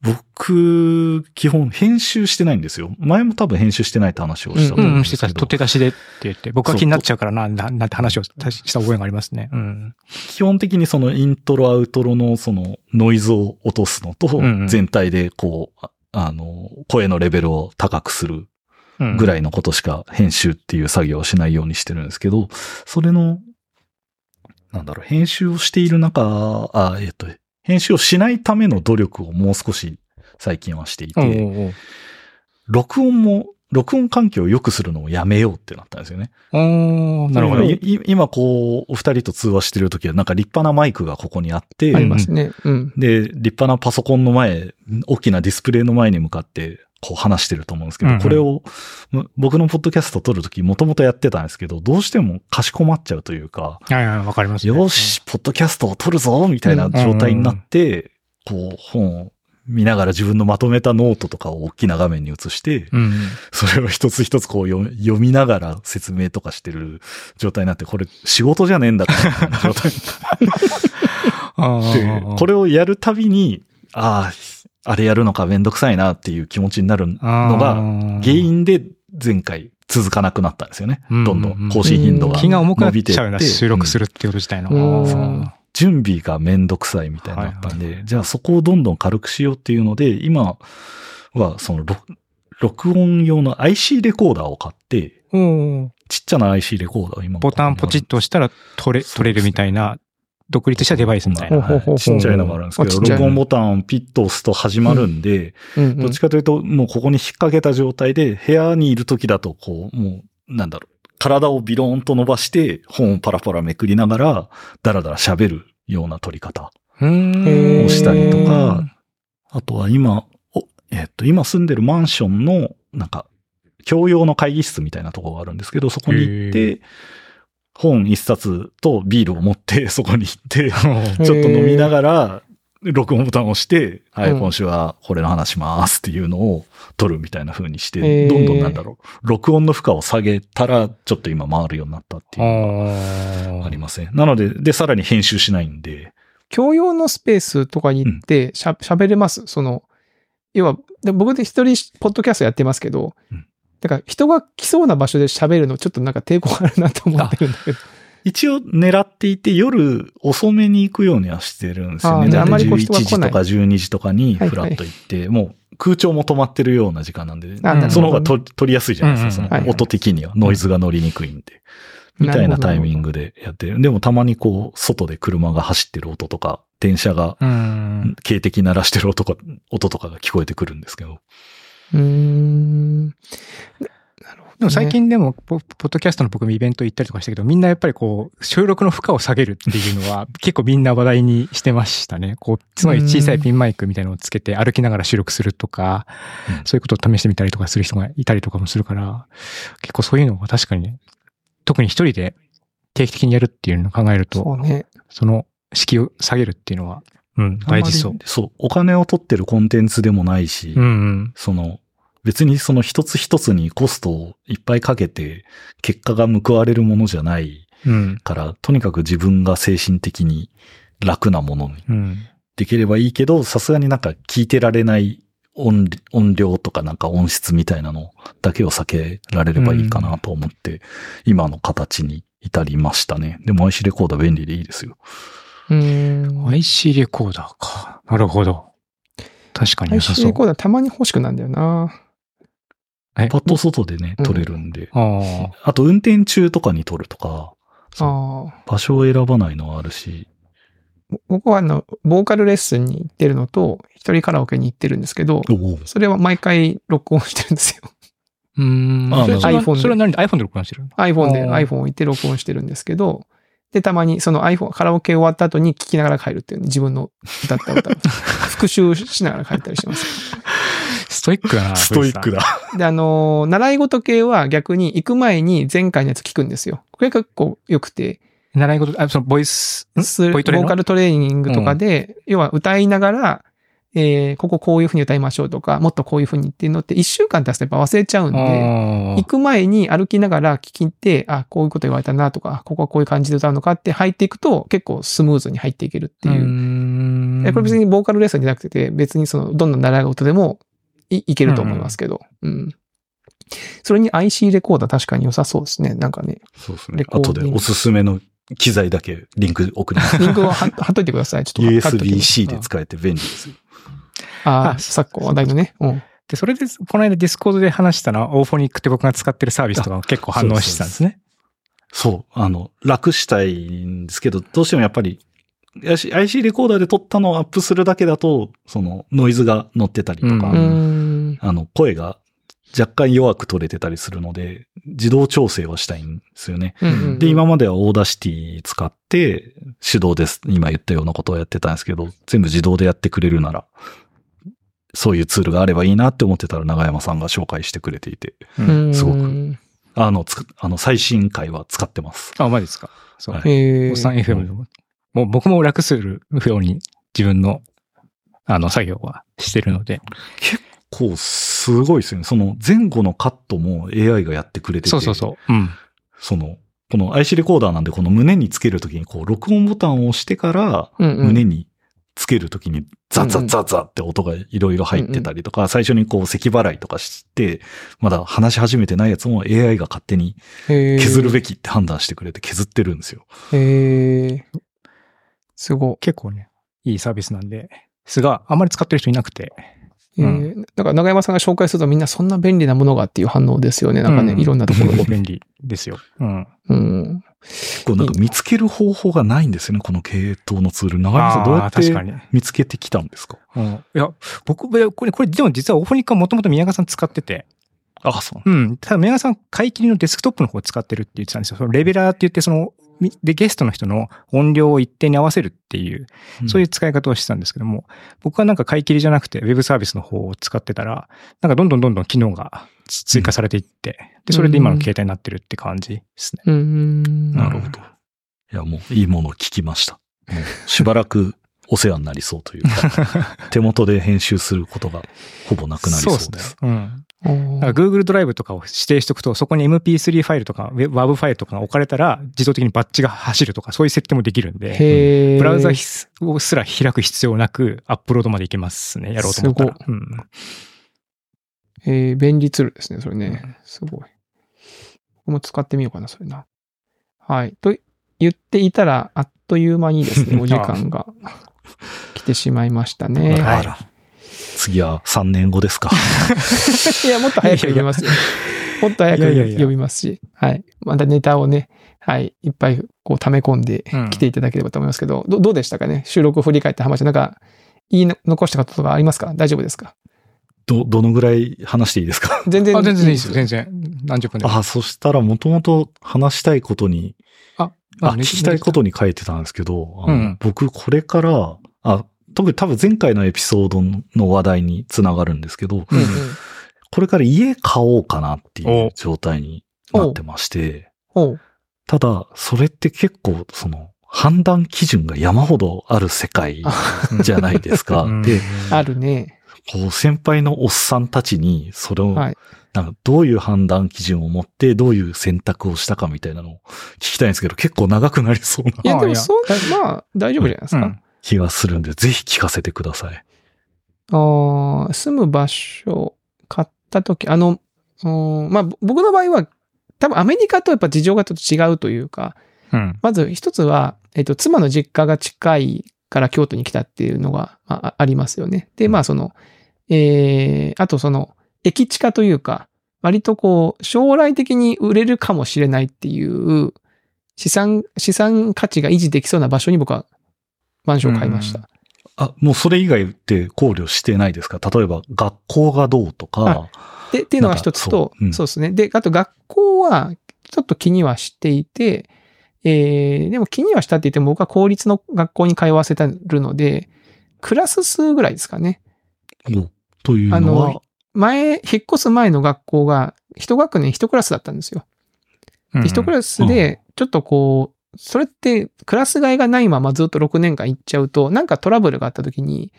僕、基本編集してないんですよ。前も多分編集してないって話をしたとーうん、思うんでしてた。取って出しでって言って、僕は気になっちゃうからな、ななんて話をした覚えがありますね。うん。基本的にそのイントロアウトロのそのノイズを落とすのと全体でこう、ああの、声のレベルを高くするうんぐらいのことしか編集っていう作業をしないようにしてるんですけど、それの、なんだろう、編集をしている中、あ、えっ、と、編集をしないための努力をもう少し最近はしていて、おうおうおう録音も録音環境を良くするのをやめようってなったんですよね。なるほど。今こう、お二人と通話してるときはなんか立派なマイクがここにあって、ありますね。うん。で、立派なパソコンの前、大きなディスプレイの前に向かって、こう話してると思うんですけど、うんうんこれを、む僕のポッドキャスト撮るときもともとやってたんですけど、どうしてもかしこまっちゃうというか、はいはい、わかります、ね。よし、ポッドキャストを撮るぞみたいな状態になって、こう、本を見ながら自分のまとめたノートとかを大きな画面に映して、うん。それを一つ一つこう読み読みながら説明とかしてる状態になって、これ仕事じゃねえんだから状態 これをやるたびに、ああ、あれやるのかめんどくさいなっていう気持ちになるのが、原因で前回続かなくなったんですよね。うんどんどん。更新頻度が気が重くなっちゃうな、収録するっていうこと自体の。準備がめんどくさいみたいになったんで、じゃあそこをどんどん軽くしようっていうので、今はその録録音用の IC レコーダーを買って、ちっちゃな IC レコーダーを今ボタンポチッと押したら取れ、取れるみたいな、独立したデバイスみたいな。ほうほうほうほう。ちっちゃいのがあるんですけど、録音ボタンをピッと押すと始まるんで、うん。うん。どっちかというと、もうここに引っ掛けた状態で、部屋にいる時だと、こう、もう、なんだろう、体をビローンと伸ばして、本をパラパラめくりながら、だらだら喋るような撮り方。をしたりとか、あとは今、おえっと、今住んでるマンションの、なんか、共用の会議室みたいなところがあるんですけど、そこに行っへて、本一冊とビールを持って、そこに行って、ー ちょっと飲みながら、録音ボタンを押して、はい、うん今週はこれの話しますっていうのを撮るみたいな風にしへて、ー。どんどんなんだろう、録音の負荷を下げたら、ちょっと今回るようになったっていうのがあありますね。なので、で、さらに編集しないんで、共用のスペースとかに行ってしゃ、喋れます？その、要は、で僕で一人ポッドキャストやってますけど、うんだから人が来そうな場所で喋るのちょっとなんか抵抗あるなと思ってるんだけど。一応狙っていて、夜遅めに行くようにはしてるんですよあね。ああんまりこう11人が来ない時とか12時とかにはいフラッと行って、もう空調も止まってるような時間なんで、あなるほどその方がと取りやすいじゃないですか、そのはいはい音的には。ノイズが乗りにくいんで。みたいなタイミングでやってる。でもたまにこう、外で車が走ってる音とか、電車が。警笛鳴らしてる音とか、音とかが聞こえてくるんですけど。うーん。ななるほど、ね。でも最近でも、ポポッドキャストの僕もイベント行ったりとかしたけど、みんなやっぱりこう、収録の負荷を下げるっていうのは、結構みんな話題にしてましたね。こう、つまり小さいピンマイクみたいなのをつけて歩きながら収録するとか、うんそういうことを試してみたりとかする人がいたりとかもするから、結構そういうのが確かに、特に一人で定期的にやるっていうのを考えると、そうね。その敷居を下げるっていうのは、うん、大事そう。そう。お金を取ってるコンテンツでもないし、うんうん。その、別にその一つ一つにコストをいっぱいかけて、結果が報われるものじゃないうん。から、とにかく自分が精神的に楽なものにうん。できればいいけど、さすがになんか聞いてられない音音量とかなんか音質みたいなのだけを避けられればいいかなと思って、今の形に至りましたね。でも IC レコーダー便利でいいですよ。うーん。IC レコーダーか。なるほど。確かに良さ IC そうレ。コーダーたまに欲しくなんだよな。え？パッと外でね、うん撮れるんで。ああ。あと運転中とかに撮るとか。場所を選ばないのはあるし、僕はあの、ボーカルレッスンに行ってるのと、一人カラオケに行ってるんですけど、それは毎回録音してるんですよ。うーん。あそれそれは iPhone でそれは何で iPhone で録音してるの？iPhone で、iPhone 置いて録音してるんですけど、で、たまにその iPhone、カラオケ終わった後に聞きながら帰るっていうね、自分の歌った歌を 復習しながら帰ったりしてます。ストイックだな。ストイックだ。だ。で、あのー習い事系は逆に行く前に前回のやつ聞くんですよ。これ結構良くて、習い事、あ、そのボイス、ボイトレの？ボーカルトレーニングとかで、要は歌いながら、えーこここういう風に歌いましょうとか、もっとこういう風にっていうのって一週間経つとやっぱ忘れちゃうんで、あ行く前に歩きながら聞って、あ、こういうこと言われたなとか、ここはこういう感じで歌うのかって入っていくと結構スムーズに入っていけるってーいうう。これ別にボーカルレッスンじゃなくて、別にその、どんな習い事でもいいけると思いますけど。うん。それに IC レコーダー確かに良さそうですね。なんかね。そうですね後でおすすめの機材だけリンク送ります。リンクを貼っといてください。ちょっと USB-C で使えて便利ですよ。ああ、あ昨今話題のね。うん。で、それで、この間 Discord で話したのは、オーフォニックって僕が使ってるサービスとかも結構反応してたんですね。そう。あの、楽したいんですけど、どうしてもやっぱり、IC レコーダーで撮ったのをアップするだけだと、その、ノイズが乗ってたりとか、うん。あの、声が若干弱く録れてたりするので、自動調整はしたいんですよね。うんうんうんで、今までは Audacity 使って手動です。今言ったようなことをやってたんですけど、全部自動でやってくれるなら、そういうツールがあればいいなって思ってたら長山さんが紹介してくれていて、うんすごくあの、つくあの、最新回は使ってます。あ、マジですか？そう。はいおっさん FM でも、もう僕も楽するように自分の、あの、作業はしてるので。結構すごいですよね。その前後のカットも AI がやってくれてて。そうそうそう。うん。その、この IC レコーダーなんでこの胸につけるときにこう録音ボタンを押してから胸につけるときにザッザッザッザッって音がいろいろ入ってたりとか、最初にこう咳払いとかして、まだ話し始めてないやつも AI が勝手に削るべきって判断してくれて削ってるんですよ。へえ。すご結構ね、いいサービスなんで、ですが、あんまり使ってる人いなくて。い。えーだから長山さんが紹介するとみんなそんな便利なものがっていう反応ですよね。なんかね、うんいろんなところで。便利ですよ。うん。うん。結構なんか見つける方法がないんですよね、この系統のツール。長山さんどうやって。見つけてきたんですか？うん。いや、僕、これ、これ、でも実はオフォニカもともと宮川さん使ってて、あ、そう。うん。ただ、宮川さん、買い切りのデスクトップの方を使ってるって言ってたんですよ。そのレベラーって言って、その、みで、ゲストの人の音量を一定に合わせるっていう、そういうう使い方をしてたんですけども、僕はなんか買い切りじゃなくて、ウェブサービスの方を使ってたら、なんかどんどんどんどん機能がつ追加されていって、で、それで今の携帯になってるって感じですね。うん。んなるほど。いや、もういいものを聞きました。もうしばらくお世話になりそうというか、手元で編集することがほぼなくなりそうです。ね。うん。だから Google ドライブとかを指定しておくと、そこに MP3 ファイルとか WAV ファイルとかが置かれたら、自動的にバッチが走るとか、そういう設定もできるんで、へえ。ブラウザをすら開く必要なく、アップロードまでいけますね。やろうと思ったら。すうん。えー便利ツールですね、それね。すごい。僕も使ってみようかな、それな。はい。と言っていたら、あっという間にですね、お時間が来てしまいましたね。はい次は3年後ですか。いや、もっと早く読みますよ。もっと早くいやいやいや読みますし、はい。またネタをね、はい。いっぱいこう溜め込んでうん来ていただければと思いますけど、どどうでしたかね？収録を振り返って浜ちゃん、なんか、言いの残したこととかありますか？大丈夫ですか？ど、どのぐらい話していいですか？全然あ、全然いいですよ。全然。何十分でも。あ、そしたらもともと話したいことに、あ、あ、聞きたいことに書いてたんですけど、うん僕これから、あ、特に多分前回のエピソードの話題につながるんですけど、うんうんこれから家買おうかなっていうお状態になってまして。ただ、それって結構、その、判断基準が山ほどある世界じゃないですか。うんで、あるね。こう、先輩のおっさんたちに、それを、はい。なんかどういう判断基準を持って、どういう選択をしたかみたいなのを聞きたいんですけど、結構長くなりそうないや、あいやでもそう、まあ、大丈夫じゃないですか。うん気がするんで、ぜひ聞かせてください。あー住む場所、買ったとき、あの、うんまあ、ぼ僕の場合は、多分アメリカとやっぱ事情がちょっと違うというか、うん。まず一つは、えっと、妻の実家が近いから京都に来たっていうのがまあありますよね。で、まあその、えー、あとその、駅地下というか、割とこう、将来的に売れるかもしれないっていう、資産、資産価値が維持できそうな場所に僕はマンションを買いました。あ、もうそれ以外って考慮してないですか？例えば、学校がどうとか、で、っていうのが一つと、そううんそうですね。で、あと学校は、ちょっと気にはしていて、えー、でも気にはしたって言っても僕は公立の学校に通わせてるので、クラス数ぐらいですかね。おというのは、あの前、引っ越す前の学校が、一学年一クラスだったんですよ。一クラスで、ちょっとこう、それってクラス替えがないままずっと6年間行っちゃうと、なんかトラブルがあった時に、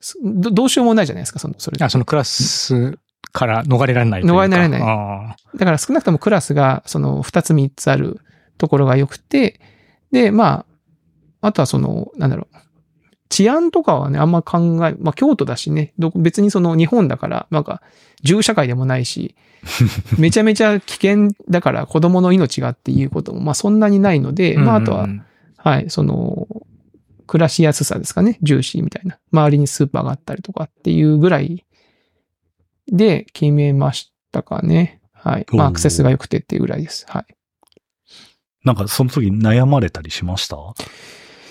すどどうしようもないじゃないですか、その、それ。あ、そのクラスから逃れられない。逃れられないあだから少なくともクラスがその2つ3つあるところが良くて、で、まあ、あとはその、なんだろう、治安とかはね、あんま考え、まあ京都だしね、別にその日本だから、なんか、銃社会でもないし、めちゃめちゃ危険だから子供の命がっていうことも、まあそんなにないので、ーまああとはう、んはい、その、暮らしやすさですかね、重視みたいな。周りにスーパーがあったりとかっていうぐらいで決めましたかね。はい。まあアクセスが良くてっていうぐらいです。はい。なんかその時悩まれたりしました？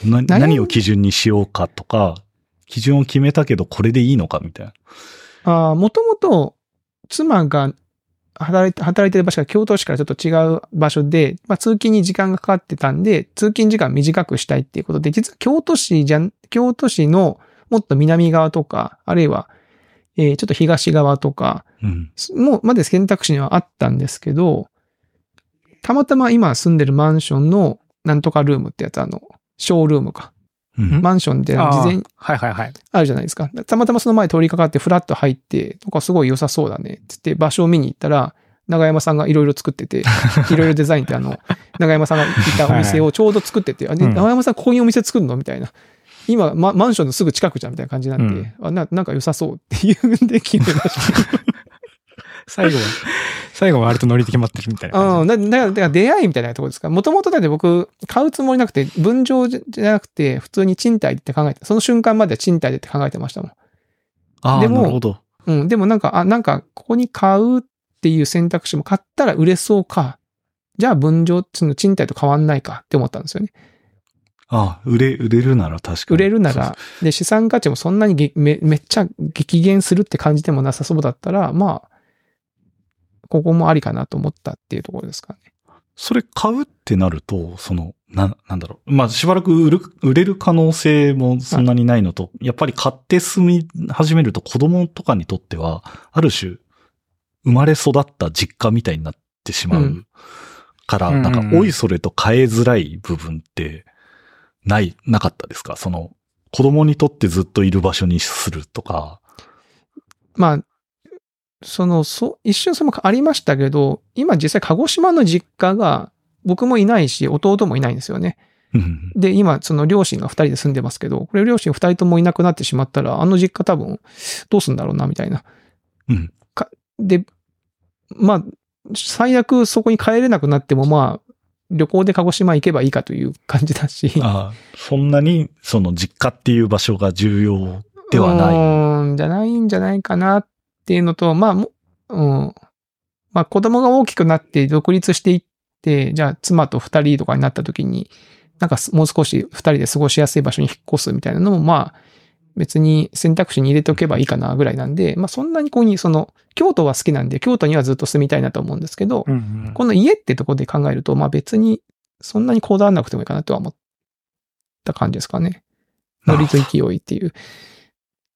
何を？基準にしようかとか、基準を決めたけどこれでいいのかみたいな。あもともと妻が働いて、働いてる場所が京都市からちょっと違う場所で、まあ通勤に時間がかかってたんで、通勤時間短くしたいっていうことで、実は京都市じゃん、京都市のもっと南側とか、あるいは、えーちょっと東側とか、うん。もうまで選択肢にはあったんですけど、たまたま今住んでるマンションのなんとかルームってやつ、あの、ショールームか。うん。マンションで事前にはいはいはい。あるじゃないですか。たまたまその前通りかかってフラッと入って、なんかすごい良さそうだね。つって場所を見に行ったら、長山さんがいろいろ作ってて、いろいろデザインってあの、長山さんがいたお店を ちょうど作ってて、あでうん長山さんここにお店作るのみたいな。今、ま、マンションのすぐ近くじゃんみたいな感じなんで、あななんか良さそうっていうんで決めました。最後は、最後は割とノリで決まってるみたいな感うん、だだからだから出会いみたいなところですか？もともとだって僕、買うつもりなくて、分譲じゃなくて、普通に賃貸って考えて、その瞬間までは賃貸でって考えてましたもん。ああ、なるほど。うん、でもなんか、あ、なんか、ここに買うっていう選択肢も買ったら売れそうか。じゃあ分譲、その賃貸と変わんないかって思ったんですよね。ああ、売れ、売れるなら確かに。売れるなそうら、で、資産価値もそんなにげめめっちゃ激減するって感じでもなさそうだったら、まあ、ここもありかなと思ったっていうところですかね。それ買うってなると、その、な、なんだろう。まあ、しばらく売る、売れる可能性もそんなにないのと、やっぱり買って住み始めると子供とかにとっては、ある種、生まれ育った実家みたいになってしまううから、うんなんかうんう、んおいそれと変えづらい部分って、ない、なかったですか？その、子供にとってずっといる場所にするとか。まあ、その、そ、一瞬それもありましたけど、今実際鹿児島の実家が僕もいないし、弟もいないんですよね。うんで、今、その両親が二人で住んでますけど、これ両親二人ともいなくなってしまったら、あの実家多分、どうすんだろうな、みたいな。うんかで、まあ、最悪そこに帰れなくなっても、まあ、旅行で鹿児島行けばいいかという感じだし。ああそんなに、その実家っていう場所が重要ではない。うーん、じゃないんじゃないかなっていうのと、まあ、もうん。まあ、子供が大きくなって独立していって、じゃあ妻と二人とかになった時に、なんかすもう少し二人で過ごしやすい場所に引っ越すみたいなのも、まあ、別に選択肢に入れておけばいいかなぐらいなんで、まあそんなにここに、その、京都は好きなんで、京都にはずっと住みたいなと思うんですけど、じ。うんうんこの家ってとこで考えると、まあ別に、そんなにこだわらなくてもいいかなとは思った感じですかね。ノリと勢いっていう。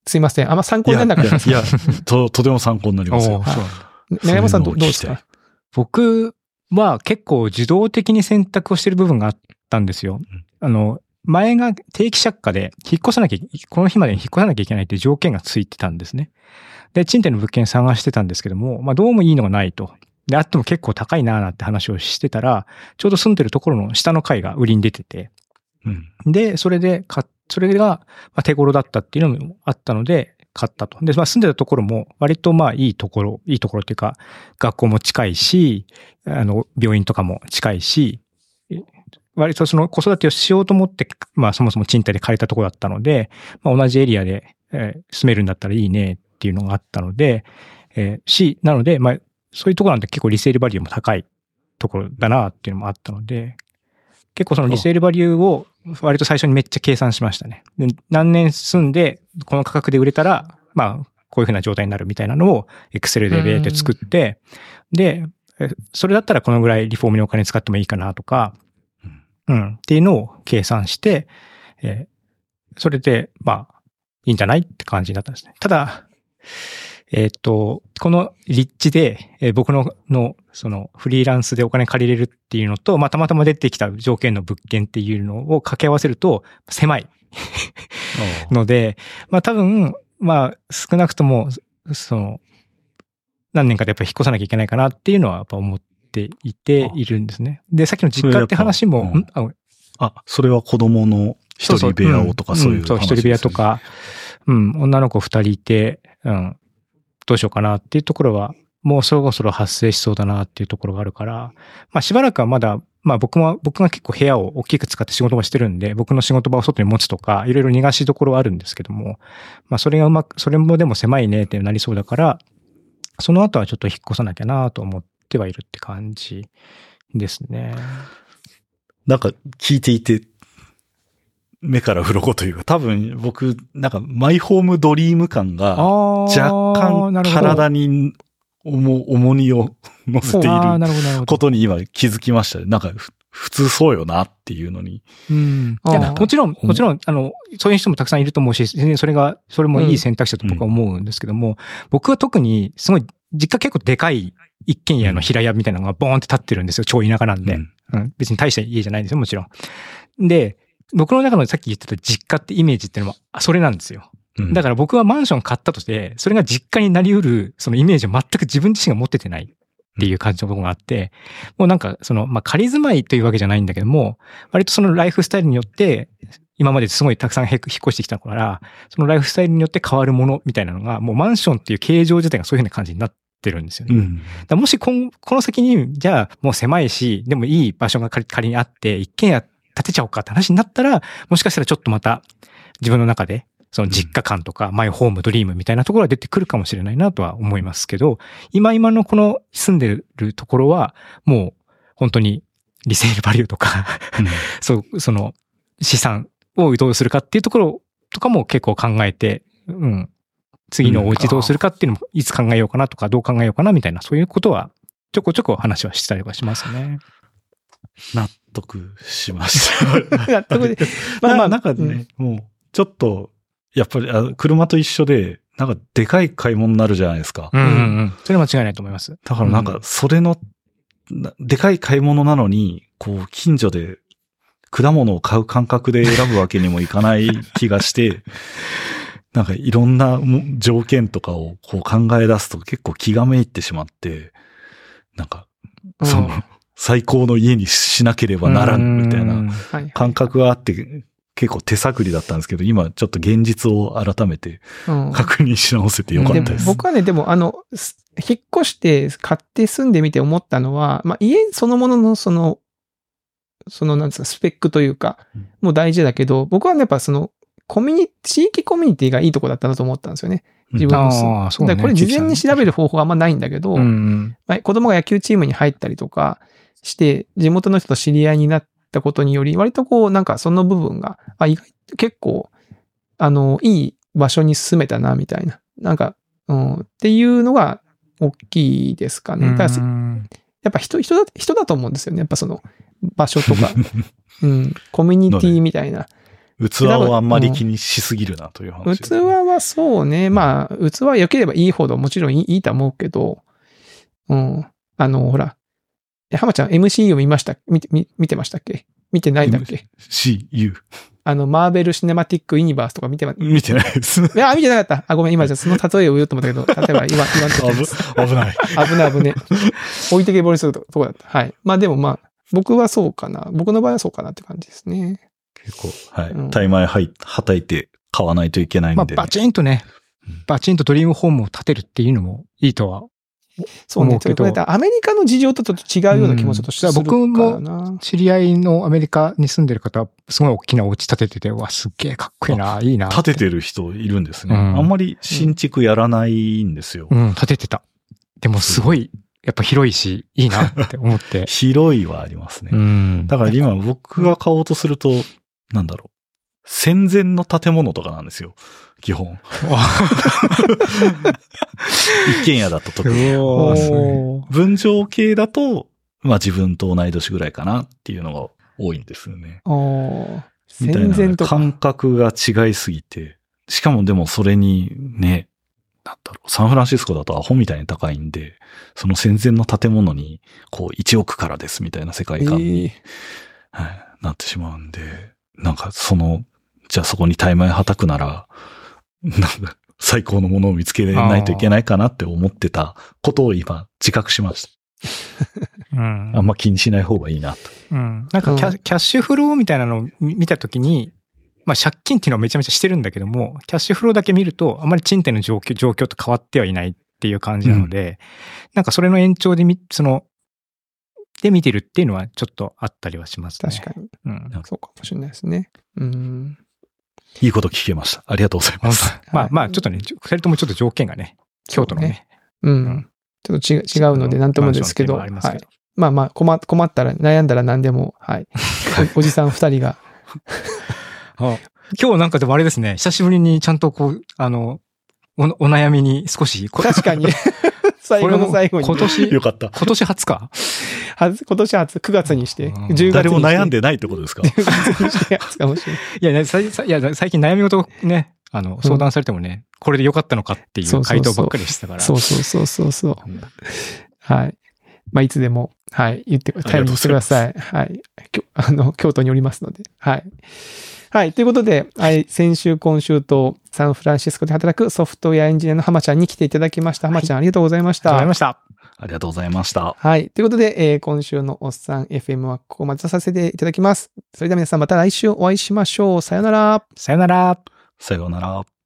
すいません。あんま参考にならなかったですいや、いやと、とても参考になりますよ長山さんどそうですか？僕は結構受動的に選択をしてる部分があったんですよ。あの、前が定期借家で引っ越さなきゃ、この日までに引っ越さなきゃいけないっていう条件がついてたんですね。で、賃貸の物件探してたんですけども、まあどうもいいのがないと。で、あっても結構高いなーなんて話をしてたら、ちょうど住んでるところの下の階が売りに出てて、うん。で、それで買っ、それが手頃だったっていうのもあったので、買ったと。で、まあ住んでたところも割とまあいいところ、いいところっていうか、学校も近いし、あの、病院とかも近いし、割とその子育てをしようと思って、まあそもそも賃貸で借りたところだったので、まあ同じエリアで、え住めるんだったらいいねっていうのがあったので、えーし、なので、まあそういうところなんで結構リセールバリューも高いところだなっていうのもあったので、結構そのリセールバリューを割と最初にめっちゃ計算しましたね。で何年住んで、この価格で売れたら、まあ、こういうふうな状態になるみたいなのを、エクセルでベーって作って、で、えそれだったらこのぐらいリフォームにお金使ってもいいかなとか、うん、っていうのを計算して、えーそれで、まあ、いいんじゃないって感じになったんですね。ただ、えーっと、この立地で、えー僕の、の、その、フリーランスでお金借りれるっていうのと、まあ、たまたま出てきた条件の物件っていうのを掛け合わせると、狭いので、まあ、多分、まあ、少なくとも、その、何年かでやっぱり引っ越さなきゃいけないかなっていうのはやっぱ思っていているんですね。で、さっきの実家って話も、それやっぱん。ああ、それは子供の一人部屋をとかそういうね、んそう、一人部屋とか、うん、女の子二人いて、うん、どうしようかなっていうところは、もうそろそろ発生しそうだなっていうところがあるから、まあしばらくはまだ、まあ僕も、僕が結構部屋を大きく使って仕事もしてるんで、僕の仕事場を外に持つとか、いろいろ逃がしどころはあるんですけども、まあそれがうまく、それもでも狭いねってなりそうだから、その後はちょっと引っ越さなきゃなと思ってはいるって感じですね。なんか聞いていて、目から鱗というか、多分僕、なんかマイホームドリーム感が若干体に重、重荷を乗せている。ことに今気づきましたね。なんかふ、普通そうよなっていうのに。うん。もちろん、もちろん、あの、そういう人もたくさんいると思うし、全然それが、それもいい選択肢だと僕は思うんですけども、僕は特に、すごい、実家結構でかい一軒家の平屋みたいなのがボーンって立ってるんですよ。超田舎なんで。うんうん。別に大した家じゃないんですよ、もちろん。で、僕の中のさっき言ってた実家ってイメージっていうのは、あそれなんですよ。うんだから僕はマンション買ったとして、それが実家になり得る、そのイメージを全く自分自身が持っててないっていう感じのところがあって、もうなんか、その、まあ、仮住まいというわけじゃないんだけども、割とそのライフスタイルによって、今まですごいたくさんへ引っ越してきたから、そのライフスタイルによって変わるものみたいなのが、もうマンションっていう形状自体がそういうふうな感じになってるんですよね。うん。だもし今この先に、じゃあもう狭いし、でもいい場所が仮仮にあって、一軒家建てちゃおうかって話になったら、もしかしたらちょっとまた自分の中で、その実家感とか、マイホームドリームみたいなところが出てくるかもしれないなとは思いますけど、今今のこの住んでるところは、もう本当にリセールバリューとか、そう、その資産をどうするかっていうところとかも結構考えて、うん。次のお家どうするかっていうのもいつ考えようかなとかどう考えようかなみたいなそういうことはちょこちょこ話はしたりはしますね。納得しました。納得で まあまあななんかね、もう、ちょっと、やっぱり、あ車と一緒で、なんか、でかい買い物になるじゃないですか。うんうんうん。それは間違いないと思います。だからなんか、それの、なでかい買い物なのに、こう、近所で、果物を買う感覚で選ぶわけにもいかない気がして、なんかいろんなも条件とかをこう考え出すと結構気がめいってしまって、なんか、その、最高の家にしなければならんみたいな。感覚があって、結構手探りだったんですけど、今ちょっと現実を改めてうん確認し直せてよかったでです。僕はね、でも、あの、す引っ越して買って住んでみて思ったのは、まあ、家そのもののその、その、なんですか、スペックというかうん、もう大事だけど、僕はねやっぱその、コミュニ、地域コミュニティがいいとこだったなと思ったんですよね。自分の住むああ、そうね。だからこれ事前に調べる方法はあんまないんだけど、うんうん。まあ子供が野球チームに入ったりとかして、地元の人と知り合いになったことにより、割とこう、なんかその部分が、あ、意外と結構、あの、いい場所に住めたな、みたいな。なんか、うん、っていうのが大きいですかね。だからうんやっぱ人、人だ、人だと思うんですよね。やっぱその、場所とか、うん、コミュニティみたいな。器をあんまり気にしすぎるなという話。器はそうね。まあ、器は良ければいいほどもちろんいいいいと思うけど、うん。あの、ほら、え浜ちゃん MCU 見ました？見て、見見てましたっけ？見てないんだっけ？CU。あの、マーベル・シネマティック・ユニバースとか見てま、い見てないです。や、見てなかった。あ、ごめん、今じゃその例えを言おうと思ったけど、例えば今、今のとこ危危ない。危ない危ね。置いてけぼりするとこだった。はい。まあでもまあ、僕はそうかな。僕の場合はそうかなって感じですね。結構、はい。うんタイマイはたいて買わないといけないんまあ、で。バチンとねうん、バチンとドリームホームを建てるっていうのもいいとは。そうね。ちょっとアメリカの事情とちょっと違うような気もちょっとするうん僕な。知り合いのアメリカに住んでる方は、すごい大きなお家建ててて、うわ、すっげえかっこいいな、いいな。建ててる人いるんですね。うんあんまり新築やらないんですよ。うん、建ててた。でもすごい、やっぱ広いし、いいなって思って。広いはありますね。うん。だから今僕が買おうとすると、なんだろう。戦前の建物とかなんですよ。基本。一軒家だと特に。分譲系だと、まあ自分と同い年ぐらいかなっていうのが多いんですよね。みたいな。感覚が違いすぎて、しかもでもそれにね、なんだろう、サンフランシスコだとアホみたいに高いんで、その戦前の建物に、こう1億からですみたいな世界観に、えはい、なってしまうんで、なんかその、じゃあそこにタイマイはたくなら、最高のものを見つけないといけないかなって思ってたことを今自覚しましうんた。あんま気にしない方がいいなと。うん。なんかキャ,、うんキャッシュフローみたいなのを見見たときに、まあ借金っていうのはめちゃめちゃしてるんだけども、キャッシュフローだけ見ると、あまり賃貸の状況、状況と変わってはいないっていう感じなので、なんかそれの延長でみ、その、で見てるっていうのはちょっとあったりはしますね。確かに。うん。そうかもしれないですね。うん。いいこと聞けました。ありがとうございま本す。当まあまあ、ちょっとね、二人ともちょっと条件がね、京都のね。ううんん。ちょっと違う違うので何ともですけど、はい。まあまあ、困困ったら、悩んだら何でも、はい。おおじさん二人が。あ今日なんかでもあれですね、久しぶりにちゃんとこう、あの、おお悩みに少しこ確かに。最後の最後に。今年、よかった。今年初か？今年初、9月にして、うん10月にして。誰も悩んでないってことですか？10月にして初かもしれない。いや、最近悩み事ね、あの、相談されてもね、これで良かったのかっていそううそうそう回答ばっかりしてたから。そうそうそうそうそう。うんはい。まあ、いつでも、はい、言って、頼りにしてください。はい。きょ あの、京都におりますので。はい。はい。ということで、はい、先週、今週と、サンフランシスコで働くソフトウェアエンジニアの浜ちゃんに来ていただきました。浜ちゃん、ありがとうございました。ありがとうございました。ありがとうございました。はい。ということで、えー今週のおっさん FM はここまでとさせていただきます。それでは皆さんまた来週お会いしましょう。さよなら。さよなら。さようなら。